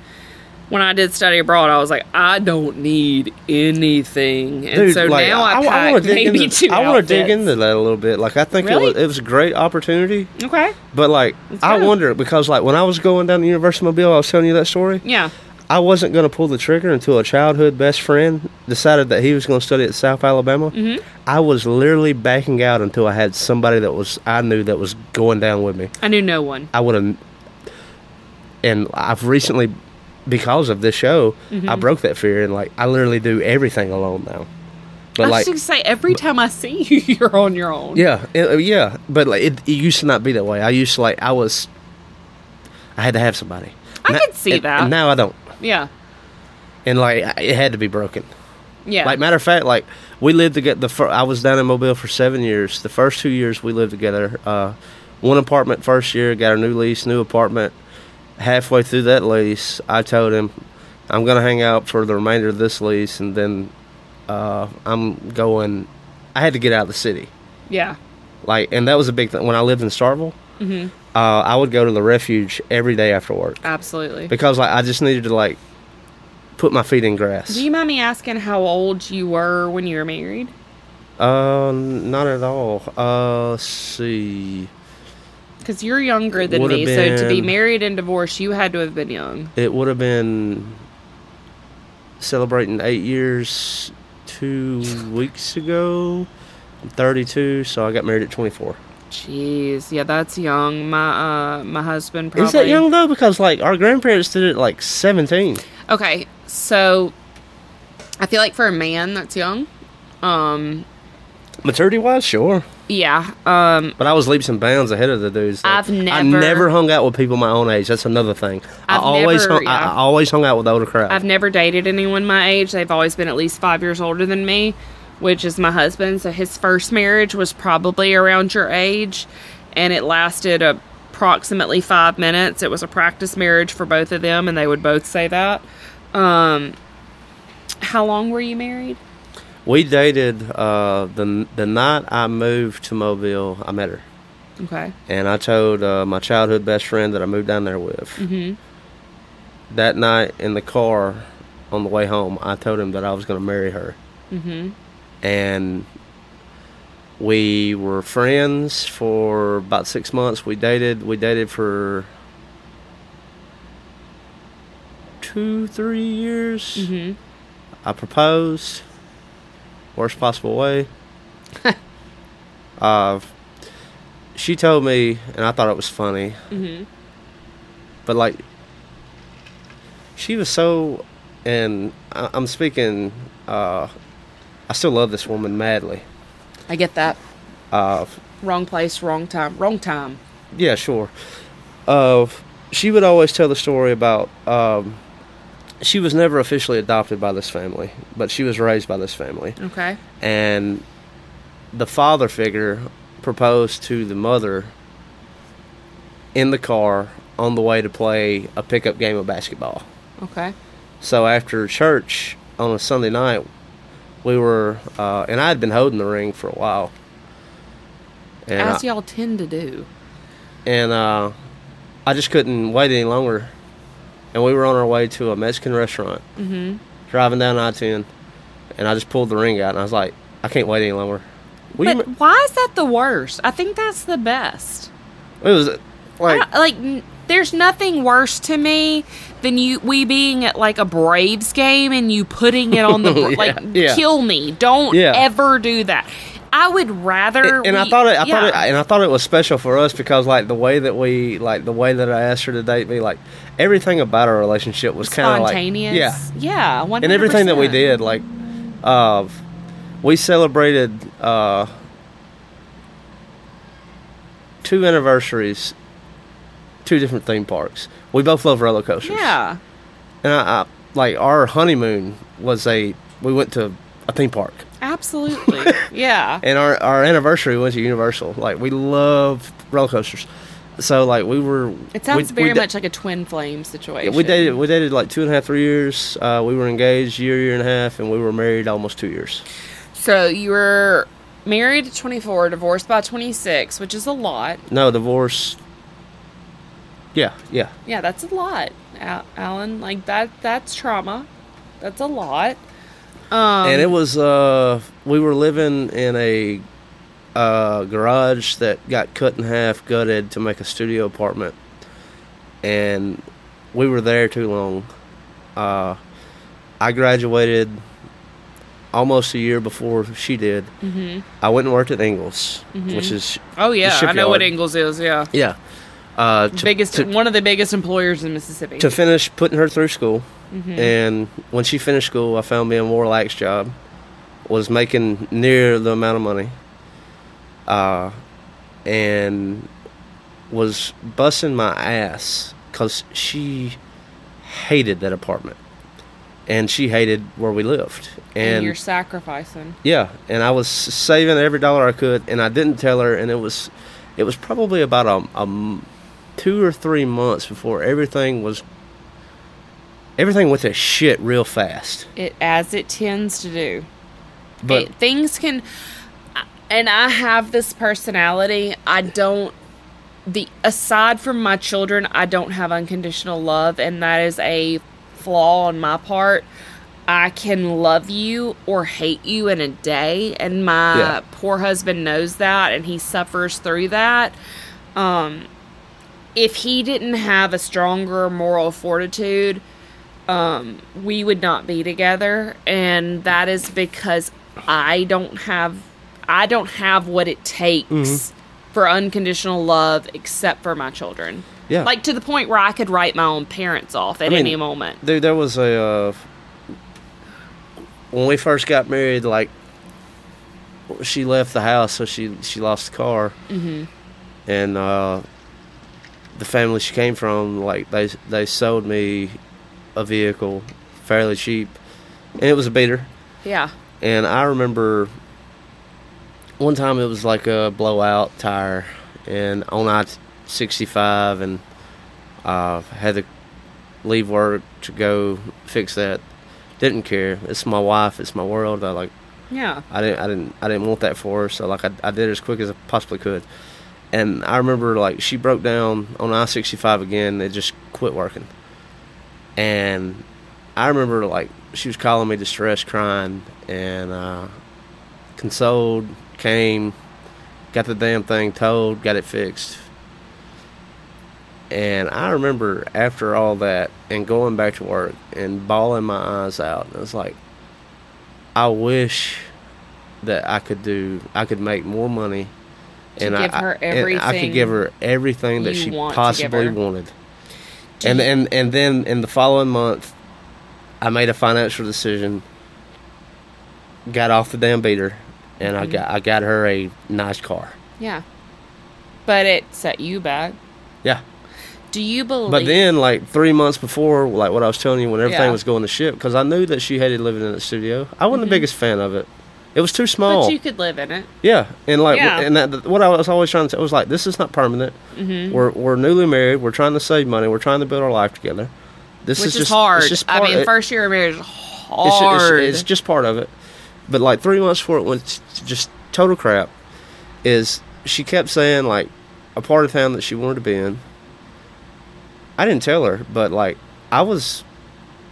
when I did study abroad, I was like, I don't need anything. And Dude, so like, now I, pack wanna dig maybe into, two I want to dig into that a little bit. Like, I think Really? it, was, it was a great opportunity. Okay. But, like, I wonder because, like, when I was going down to the University of Mobile, I was telling you that story. Yeah. I wasn't going to pull the trigger until a childhood best friend decided that he was going to study at South Alabama. Mm-hmm. I was literally backing out until I had somebody that was I knew that was going down with me. I knew no one. I would have. And I've recently, because of this show, Mm-hmm. I broke that fear and like I literally do everything alone now. But I was like, just say, every time I see you, you're on your own. yeah, it- yeah. But like it, it used to not be that way. I used to like I was. I had to have somebody. I Na- could see and- that. And now I don't. Yeah. And like it had to be broken. Yeah. Like matter of fact, like we lived together. The fir- I was down in Mobile for seven years. The first two years we lived together. Uh, one apartment first year, got a new lease, new apartment. Halfway through that lease, I told him, "I'm gonna hang out for the remainder of this lease, and then uh, I'm going." I had to get out of the city, yeah. like, and that was a big thing. When I lived in Starkville, Mm-hmm. uh, I would go to the refuge every day after work Absolutely. because, like, I just needed to like put my feet in grass. Do you mind me asking how old you were when you were married? Uh, not at all. Uh, let's see. Because you're younger than me, so to be married and divorced, you had to have been young. It would have been celebrating eight years two weeks ago. I'm 32, so I got married at 24. Jeez, yeah, that's young. My uh, my husband probably. Is that young though? Because like our grandparents did it at, like 17. Okay, so I feel like for a man, that's young. Um, Maturity wise, sure. Yeah. Um, But I was leaps and bounds ahead of the dudes. Like, I've I never- never hung out with people my own age. That's another thing. I I've always never- hung, I, yeah. I always hung out with the older crowd. I've never dated anyone my age. They've always been at least five years older than me, which is my husband. So his first marriage was probably around your age, and it lasted approximately five minutes. It was a practice marriage for both of them, and they would both say that. Um, how long were you married? We dated uh, the the night I moved to Mobile. I met her, Okay. and I told uh, my childhood best friend that I moved down there with. Mm-hmm. That night in the car on the way home, I told him that I was going to marry her, Mm-hmm. and we were friends for about six months. We dated. We dated for two, three years. Mm-hmm. I proposed. Worst possible way. uh, she told me, and I thought it was funny, Mm-hmm. but like, she was so, and I, I'm speaking, uh, I still love this woman madly. I get that. Uh, Wrong place, wrong time. Wrong time. yeah, sure. Uh, she would always tell the story about, um, she was never officially adopted by this family, but she was raised by this family. Okay. and the father figure proposed to the mother in the car on the way to play a pickup game of basketball. Okay. So after church on a Sunday night, we were, uh, and I had been holding the ring for a while. And, As y'all tend to do. and uh, I just couldn't wait any longer. And we were on our way to a Mexican restaurant, Mm-hmm. driving down I 10, and I just pulled the ring out, and I was like, I can't wait any longer. Will But why is that the worst? I think that's the best. it was like, like, n- there's nothing worse to me than you we being at like a Braves game and you putting it on the Yeah, like yeah. kill me. Don't Yeah. ever do that. I would rather. and I we- thought it, I yeah. thought it, and I thought it was special for us because like the way that we, like the way that I asked her to date me, like everything about our relationship was kind of like, spontaneous. yeah, yeah, 100%. and everything that we did, like, uh, we celebrated uh, two anniversaries, two different theme parks. We both love roller coasters. Yeah, and I, I like our honeymoon was a we went to a theme park. Absolutely. yeah, and our our anniversary went to Universal. Like we love roller coasters, so like we were. it sounds we, very we da- much like a twin flame situation. Yeah, we dated. We dated like two and a half, three years. Uh, we were engaged year, year and a half, and we were married almost two years. So you were married at 24, divorced by 26, which is a lot. No divorce. Yeah, yeah. Yeah, that's a lot, Alan. Like that. That's trauma. That's a lot. Um, and it was. Uh, we were living in a uh, garage that got cut in half, gutted to make a studio apartment, and we were there too long. Uh, I graduated almost a year before she did. Mhm. I went and worked at Ingalls, which is Oh yeah, I know what. Ingalls is. Yeah, yeah. Uh, to, biggest to, one of the biggest employers in Mississippi. to finish putting her through school, and when she finished school, I found me a more lax job. Was making near the amount of money, uh, and was busting my ass because she hated that apartment, and she hated where we lived, and, and you're sacrificing. yeah, and I was saving every dollar I could, and I didn't tell her, and it was, it was probably about a, a two or three months before everything was, everything went to shit real fast. It as it tends to do. But It- things can, and I have this personality. I don't. The aside from my children, I don't have unconditional love, and that is a flaw on my part. I can love you or hate you in a day, and my Yeah. poor husband knows that, and he suffers through that. Um, if he didn't have a stronger moral fortitude, um, we would not be together, and that is because I don't have, I don't have what it takes Mm-hmm. for unconditional love, except for my children. Yeah. like to the point where I could write my own parents off at I mean, any moment. there, there was a, uh, when we first got married, like, she left the house, so she, she lost the car. hmm and uh, the family she came from, like they they sold me a vehicle fairly cheap, and it was a beater. Yeah, And I remember one time it was like a blowout tire, and on I sixty five, and uh, had to leave work to go fix that. Didn't care. It's my wife. It's my world. I like. Yeah. I didn't I didn't I didn't want that for her, so like I, I did it as quick as I possibly could. And I remember like she broke down on I sixty five again, it just quit working. And I remember like she was calling me distressed, crying, and uh, consoled, came, got the damn thing towed, got it fixed. And I remember after all that and going back to work and bawling my eyes out. I was like, I wish that I could do, I could make more money. To and give I, her and I could give her everything that she want possibly wanted. And, and and then in the following month, I made a financial decision. Got off the damn beater, and Mm-hmm. I got I got her a nice car. Yeah. But it set you back. Yeah, Do you believe? but then like three months before, like what I was telling you, when everything Yeah. was going to shit, because I knew that she hated living in the studio. I wasn't the biggest fan of it. It was too small. But you could live in it. Yeah, and like, Yeah. and that, what I was always trying to say was like, this is not permanent. Mm-hmm. We're we're newly married. We're trying to save money. We're trying to build our life together. This Which is is, just hard. It's just I mean, it- first year of marriage is hard. it's, it's just part of it. But like three months before it went just total crap, is she kept saying like a part of town that she wanted to be in. I didn't tell her, but like I was,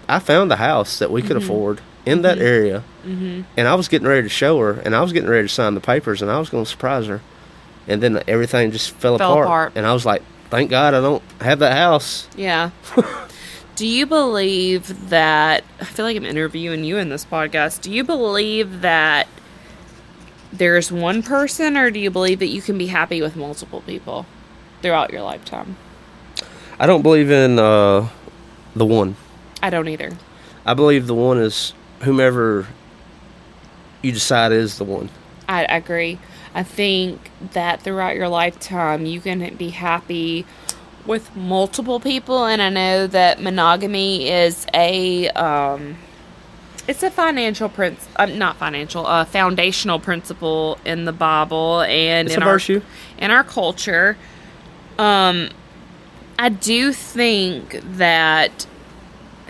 I found a house that we could Mm-hmm. afford in that area, mm-hmm. and I was getting ready to show her, and I was getting ready to sign the papers, and I was going to surprise her, and then everything just fell, Fell apart. apart. and I was like, thank God I don't have that house. Yeah. Do you believe that? I feel like I'm interviewing you in this podcast. Do you believe that there's one person, or do you believe that you can be happy with multiple people throughout your lifetime? I don't believe in uh, the one. I don't either. I believe the one is whomever you decide is the one. I agree. I think that throughout your lifetime, you can be happy with multiple people, and I know that monogamy is a um, it's a financial prince, um, not financial, a foundational principle in the Bible and It's in our virtue. in our culture. Um, I do think that,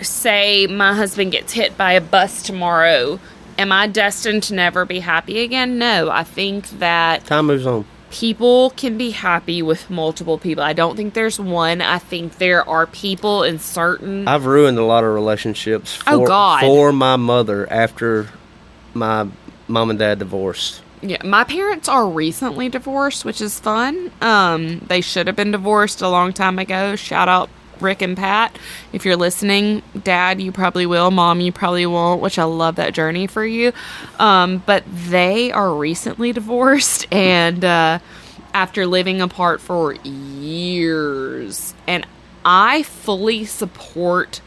say, my husband gets hit by a bus tomorrow. Am I destined to never be happy again? No. I think that Time moves on. people can be happy with multiple people. I don't think there's one. I think there are people in certain. I've ruined a lot of relationships for, Oh, God. for my mother after my mom and dad divorced. Yeah, my parents are recently divorced, which is fun. Um, they should have been divorced a long time ago. Shout out Rick and Pat. If you're listening, Dad, you probably will. Mom, you probably won't, which I love that journey for you. Um, but they are recently divorced and uh, after living apart for years. And I fully support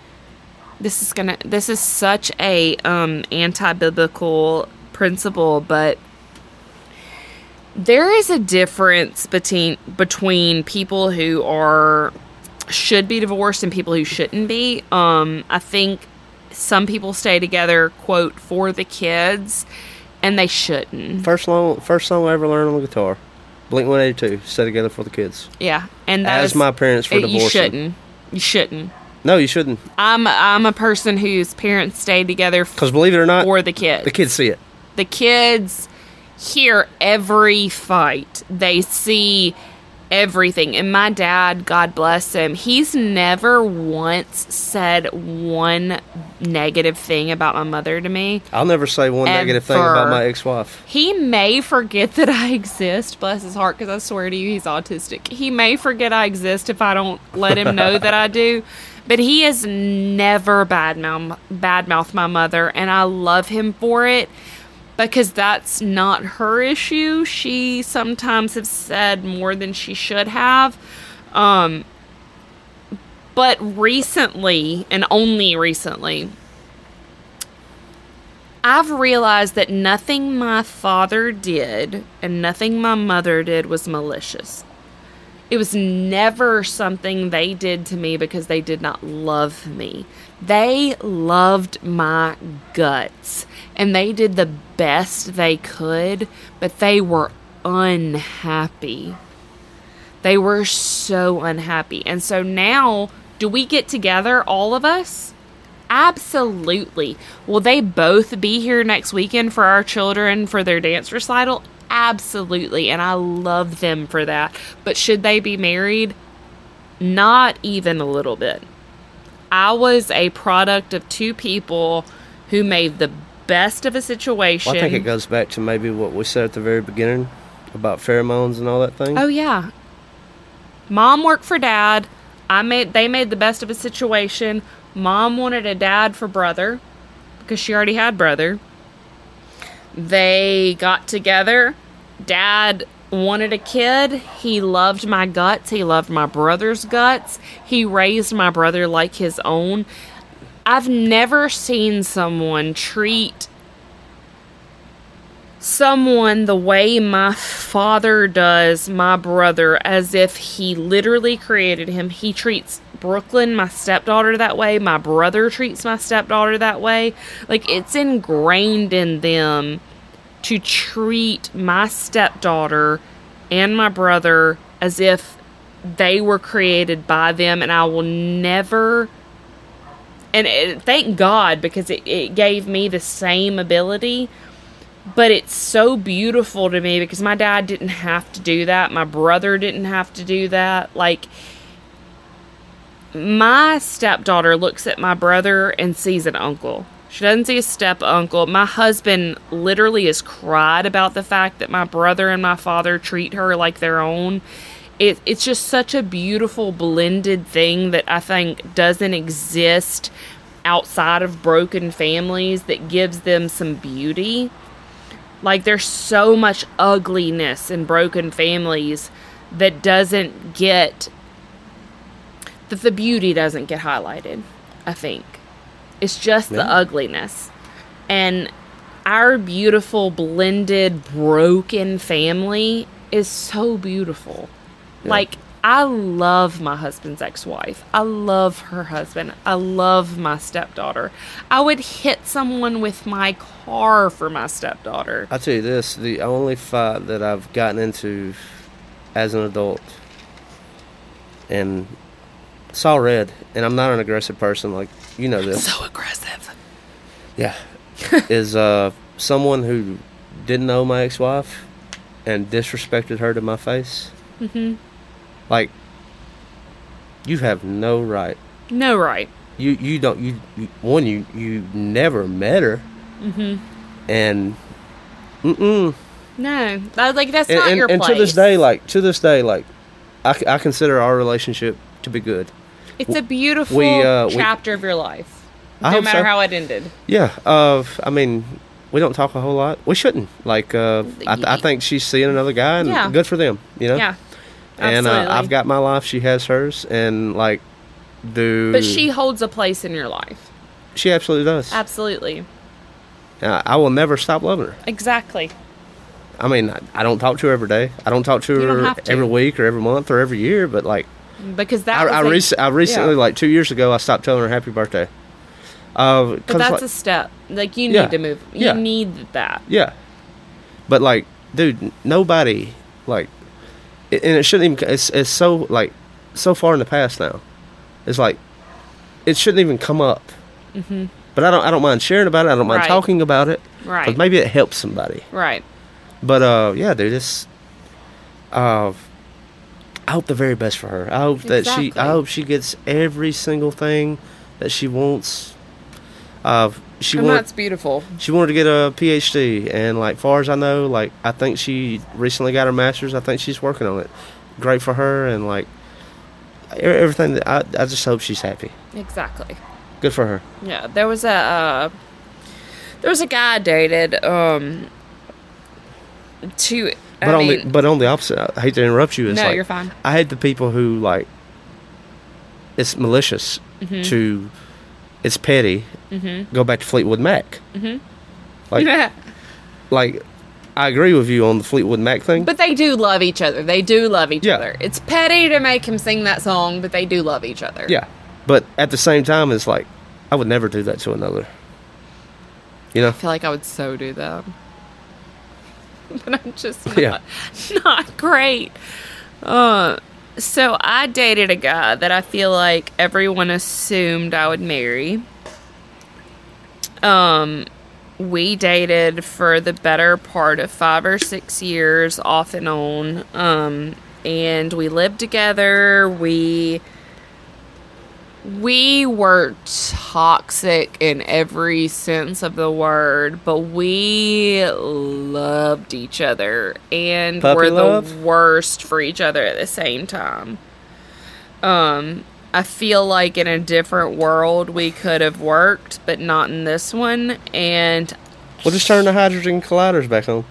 this is gonna this is such a um anti-biblical principle but there is a difference between between people who are should be divorced and people who shouldn't be um i think some people stay together quote for the kids and they shouldn't First song, first song I ever learned on the guitar. Blink 182, Stay Together for the Kids. yeah and that As is- my parents for it- you shouldn't you shouldn't No, you shouldn't. i'm i'm a person whose parents stayed together Because believe it or not, for the kids the kids see it. the kids hear every fight. They see everything. And my dad, God bless him, he's never once said one negative thing about my mother to me. I'll never say one negative thing about my ex-wife. He may forget that I exist, bless his heart, because I swear to you, he's autistic. He may forget I exist if I don't let him know that I do. But he has never badmouth badmouth my mother, and I love him for it because that's not her issue. She sometimes has said more than she should have. Um, but recently, and only recently, I've realized that nothing my father did and nothing my mother did was malicious. It was never something they did to me because they did not love me. They loved my guts and they did the best they could, but they were unhappy. They were so unhappy. And so now, do we get together, all of us? Absolutely. Will they both be here next weekend for our children for their dance recital? Absolutely. And I love them for that. But should they be married? Not even a little bit. I was a product of two people who made the best of a situation. Well, I think it goes back to maybe what we said at the very beginning about pheromones and all that thing. Oh yeah. Mom worked for dad. I made they made the best of a situation. Mom wanted a dad for brother because she already had brother. They got together. Dad wanted a kid. He loved my guts. He loved my brother's guts. He raised my brother like his own. I've never seen someone treat someone the way my father does my brother as if he literally created him. He treats Brooklyn, my stepdaughter, that way. My brother treats my stepdaughter that way. Like, it's ingrained in them to treat my stepdaughter and my brother as if they were created by them, and I will never. And it, thank God because it, it gave me the same ability but it's so beautiful to me because my dad didn't have to do that. My brother didn't have to do that. Like, my stepdaughter looks at my brother and sees an uncle. She doesn't see a step uncle. My husband literally has cried about the fact that my brother and my father treat her like their own. It, it's just such a beautiful blended thing that I think doesn't exist outside of broken families that gives them some beauty. Like there's so much ugliness in broken families that doesn't get that the beauty doesn't get highlighted, I think. It's just the ugliness. And our beautiful blended broken family is so beautiful. Like I love my husband's ex-wife. I love her husband. I love my stepdaughter. I would hit someone with my car for my stepdaughter. I'll tell you this: the only fight that I've gotten into as an adult, and saw red, and I'm not an aggressive person, like you know this. So aggressive. Yeah, is uh someone who didn't know my ex-wife and disrespected her to my face. Mm-hmm. Like, you have no right. No right. You you don't you, you one you you never met her. Mm-hmm. And mm-mm. No, that, like that's and, not and, your and place. to this day, like to this day, like I, I consider our relationship to be good. it's a beautiful we, uh, we- chapter of your life. I no matter so. how it ended. Yeah. Uh, I mean, we don't talk a whole lot. We shouldn't. Like, uh, I, th- I think she's seeing another guy, and Yeah. good for them. You know. Yeah, And uh. I've got my life. She has hers, and like, do But she holds a place in your life. she absolutely does. Absolutely. Uh, I will never stop loving her. Exactly. I mean, I, I don't talk to her every day. I don't talk to You her to. every week or every month or every year. But like, Because that I, I, a- rec- I recently, yeah. like two years ago, I stopped telling her happy birthday. Uh, But that's like- a step. Like you need Yeah. to move. You Yeah. need that. Yeah. But like, dude, nobody like, it- and it shouldn't even. It's it's so like, so far in the past now. It's like, it shouldn't even come up. Mm-hmm. But I don't. I don't mind sharing about it. I don't mind Right. talking about it. Right. 'cause maybe it helps somebody. Right. But uh, yeah, dude, it's. Uh, I hope the very best for her. I hope that she. I hope she gets every single thing that she wants. Uh, she And wants that's beautiful. she wanted to get a PhD, and like far as I know, like I think she recently got her master's. I think she's working on it. Great for her, and like everything. That I, I just hope she's happy. Exactly. Good for her. Yeah. There was a uh, there was a guy I dated. Um. To. I But on the but on the opposite, I hate to interrupt you. It's No, like, you're fine. I hate the people who like. It's malicious Mm-hmm. to, it's petty. Go back to Fleetwood Mac. Mm-hmm. Like like, I agree with you on the Fleetwood Mac thing. But they do love each other. They do love each Yeah. other. It's petty to make him sing that song, but they do love each other. Yeah, but at the same time, it's like I would never do that to another. You know? I feel like I would so do that. But I'm just not, Yeah. not great. Uh, so I dated a guy that I feel like everyone assumed I would marry. Um, we dated for the better part of five or six years, off and on. Um, and we lived together. We we were toxic in every sense of the word, but we loved each other and Puppy were love? the worst for each other at the same time. Um, I feel like in a different world we could have worked, but not in this one. And We'll just turn the hydrogen colliders back on.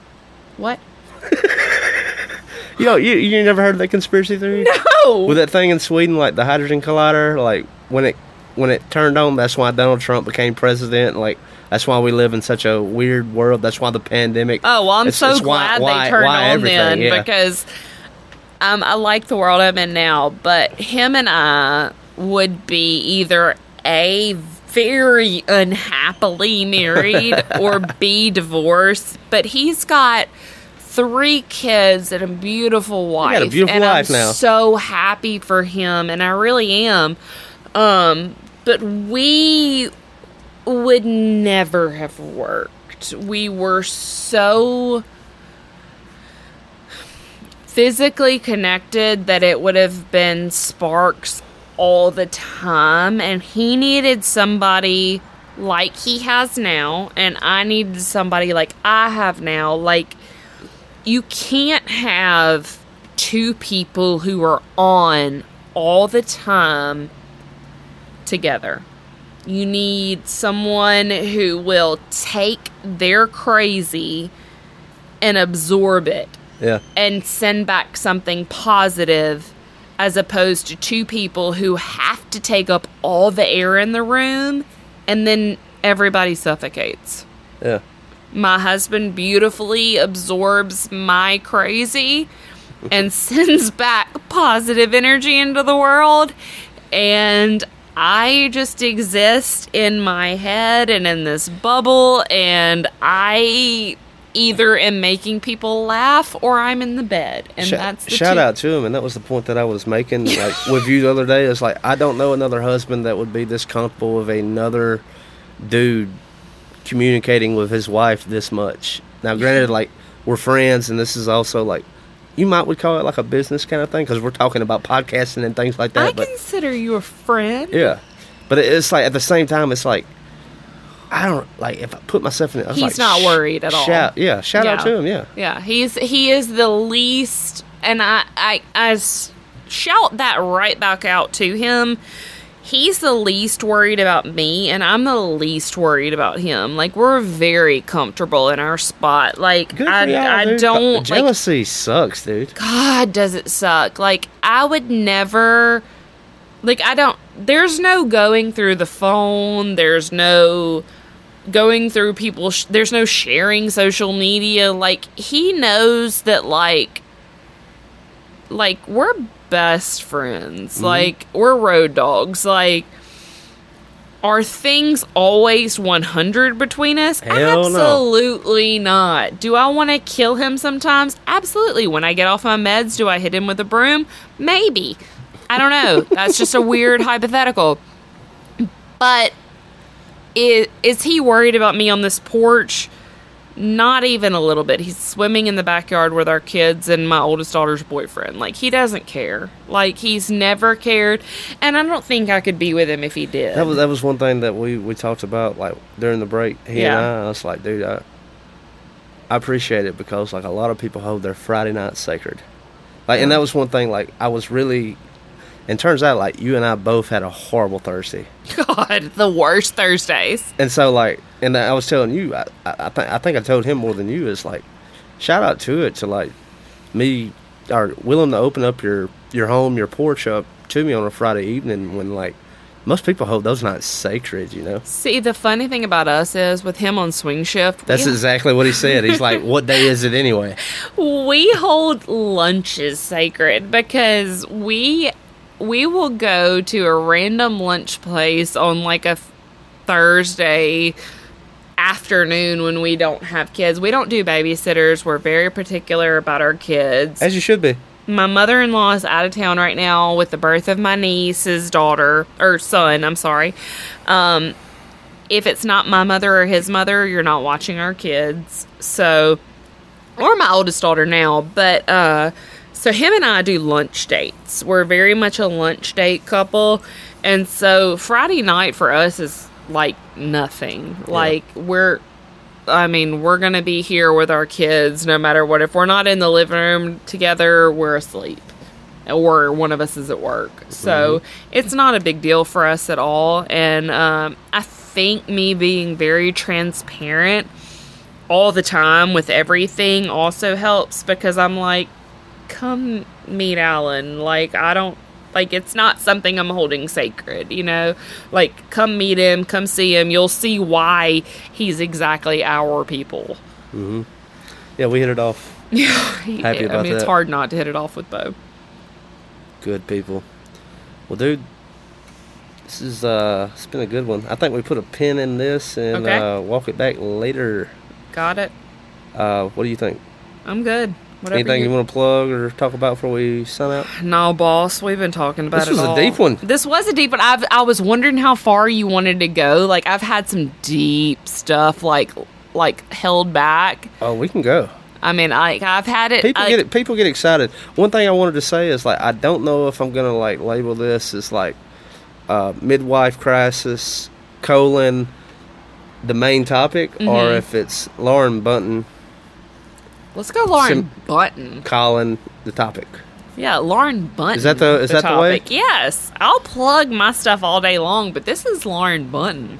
what? Yo, you you never heard of that conspiracy theory? No. With that thing in Sweden, like the hydrogen collider, like when it when it turned on, that's why Donald Trump became president. Like that's why we live in such a weird world. That's why the pandemic. Oh well, I'm it's- so it's glad why- they turned why on then yeah. because um, I like the world I'm in now. But him and I would be either a very unhappily married or be divorced. But he's got three kids and a beautiful wife. a beautiful and wife I'm now. So happy for him, and I really am. Um, but we would never have worked. We were so physically connected that it would have been sparks all the time and he needed somebody like he has now and I needed somebody like I have now like you can't have two people who are on all the time together. You need someone who will take their crazy and absorb it Yeah, and send back something positive as opposed to two people who have to take up all the air in the room and then everybody suffocates. yeah. My husband beautifully absorbs my crazy and sends back positive energy into the world. And I just exist in my head and in this bubble. And I either am making people laugh or I'm in the bed. And Sh- that's the shout two. out to him, and that was the point that I was making. Like with you the other day, it's like I don't know another husband that would be this comfortable with another dude communicating with his wife this much. Now, granted, like we're friends, and this is also like you might would call it like a business kind of thing because we're talking about podcasting and things like that. I but consider you a friend. yeah, but it's like at the same time, it's like I don't like if I put myself in it. He's like, not worried at all. Shout, yeah, shout out to him. Yeah, Yeah, he's he is the least, and I I I shout that right back out to him. He's the least worried about me, and I'm the least worried about him. Like we're very comfortable in our spot. Like good I y'all, I dude. don't like. jealousy sucks, dude. God, does it suck? Like I would never. Like I don't. There's no going through the phone. There's no going through people sh- there's no sharing social media. Like he knows that like like we're best friends. Mm-hmm. Like we're road dogs. Like are things always 100 between us? Hell no. absolutely not. Do i want to kill him sometimes? Absolutely. When i get off my meds do i hit him with a broom? Maybe. I don't know. That's just a weird hypothetical. But is, is he worried about me on this porch? Not even a little bit. He's swimming in the backyard with our kids and my oldest daughter's boyfriend. Like, he doesn't care. Like, he's never cared. And I don't think I could be with him if he did. That was that was one thing that we we talked about like during the break. He Yeah. and I, I was like, dude, I I appreciate it because like a lot of people hold their Friday night sacred. Like, and that was one thing. Like, I was really, and turns out like you and I both had a horrible Thursday, God, the worst Thursdays. and so like, and I was telling you, I I, think I think I told him more than you is like, shout out to it to like me are willing to open up your your home, your porch up to me on a Friday evening when like most people hold those nights sacred, you know. See, the funny thing about us is with him on swing shift, That's we, exactly what he said. He's like, "What day is it anyway?" we hold lunches sacred because we we will go to a random lunch place on like a Thursday afternoon when we don't have kids. We don't do babysitters. We're very particular about our kids. As you should be. My mother in law is out of town right now with the birth of my niece's daughter or son. I'm sorry. Um, if it's not my mother or his mother, you're not watching our kids. So, or my oldest daughter now, but uh, so him and I do lunch dates. We're very much a lunch date couple, and so Friday night for us is like nothing. Like we're I mean, we're going to be here with our kids no matter what. If we're not in the living room together, we're asleep. Or one of us is at work. So it's not a big deal for us at all. And um, I think me being very transparent all the time with everything also helps because I'm like, come meet Alan. Like, I don't. Like it's not something I'm holding sacred, you know. Like come meet him, come see him. You'll see why he's exactly our people. Mhm. Yeah, we hit it off. Yeah, Happy I about mean it's hard not to hit it off with Bo. Good people. Well, dude, this is uh, it's been a good one. I think we put a pin in this and Okay. uh, walk it back later. Got it. Uh, what do you think? I'm good. Whatever Anything you want to plug or talk about before we sign out? No, boss. We've been talking about This was a all. deep one. This was a deep one. I've, I was wondering how far you wanted to go. Like I've had some deep stuff, like like held back. Oh, we can go. I mean, I I've had it. People I- get it. People get excited. One thing I wanted to say is like I don't know if I'm gonna like label this as like uh, midwife crisis colon the main topic or Mm-hmm. if it's Lauren Buntin Let's go, Lauren Sim- Button. Colin the topic. Yeah, Lauren Buntin. Is that the- is that the way? topic. Yes, I'll plug my stuff all day long, but this is Lauren Buntin.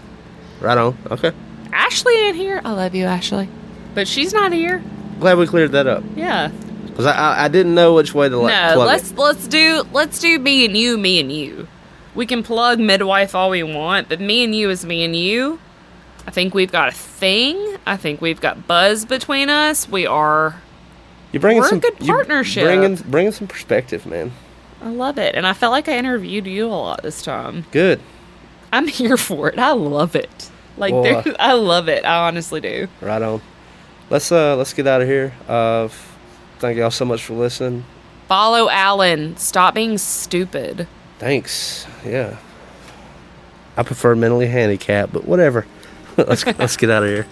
Right on. Okay. Ashley in here. I love you, Ashley, but she's not here. Glad we cleared that up Yeah. because I, I I didn't know which way to like no, plug let's it. let's do let's do me and you, me and you. We can plug midwife all we want, but me and you is me and you. I think we've got a thing. I think we've got buzz between us. We are. You're bringing we're a some good partnership. Bringing bringing some perspective, man. I love it, and I felt like I interviewed you a lot this time. Good. I'm here for it. I love it. Like Well, uh, I love it. I honestly do. Right on. Let's uh let's get out of here. Uh, thank y'all so much for listening. Follow Alan. Stop being stupid. Thanks. Yeah. I prefer mentally handicapped, but whatever. Let's let's get out of here.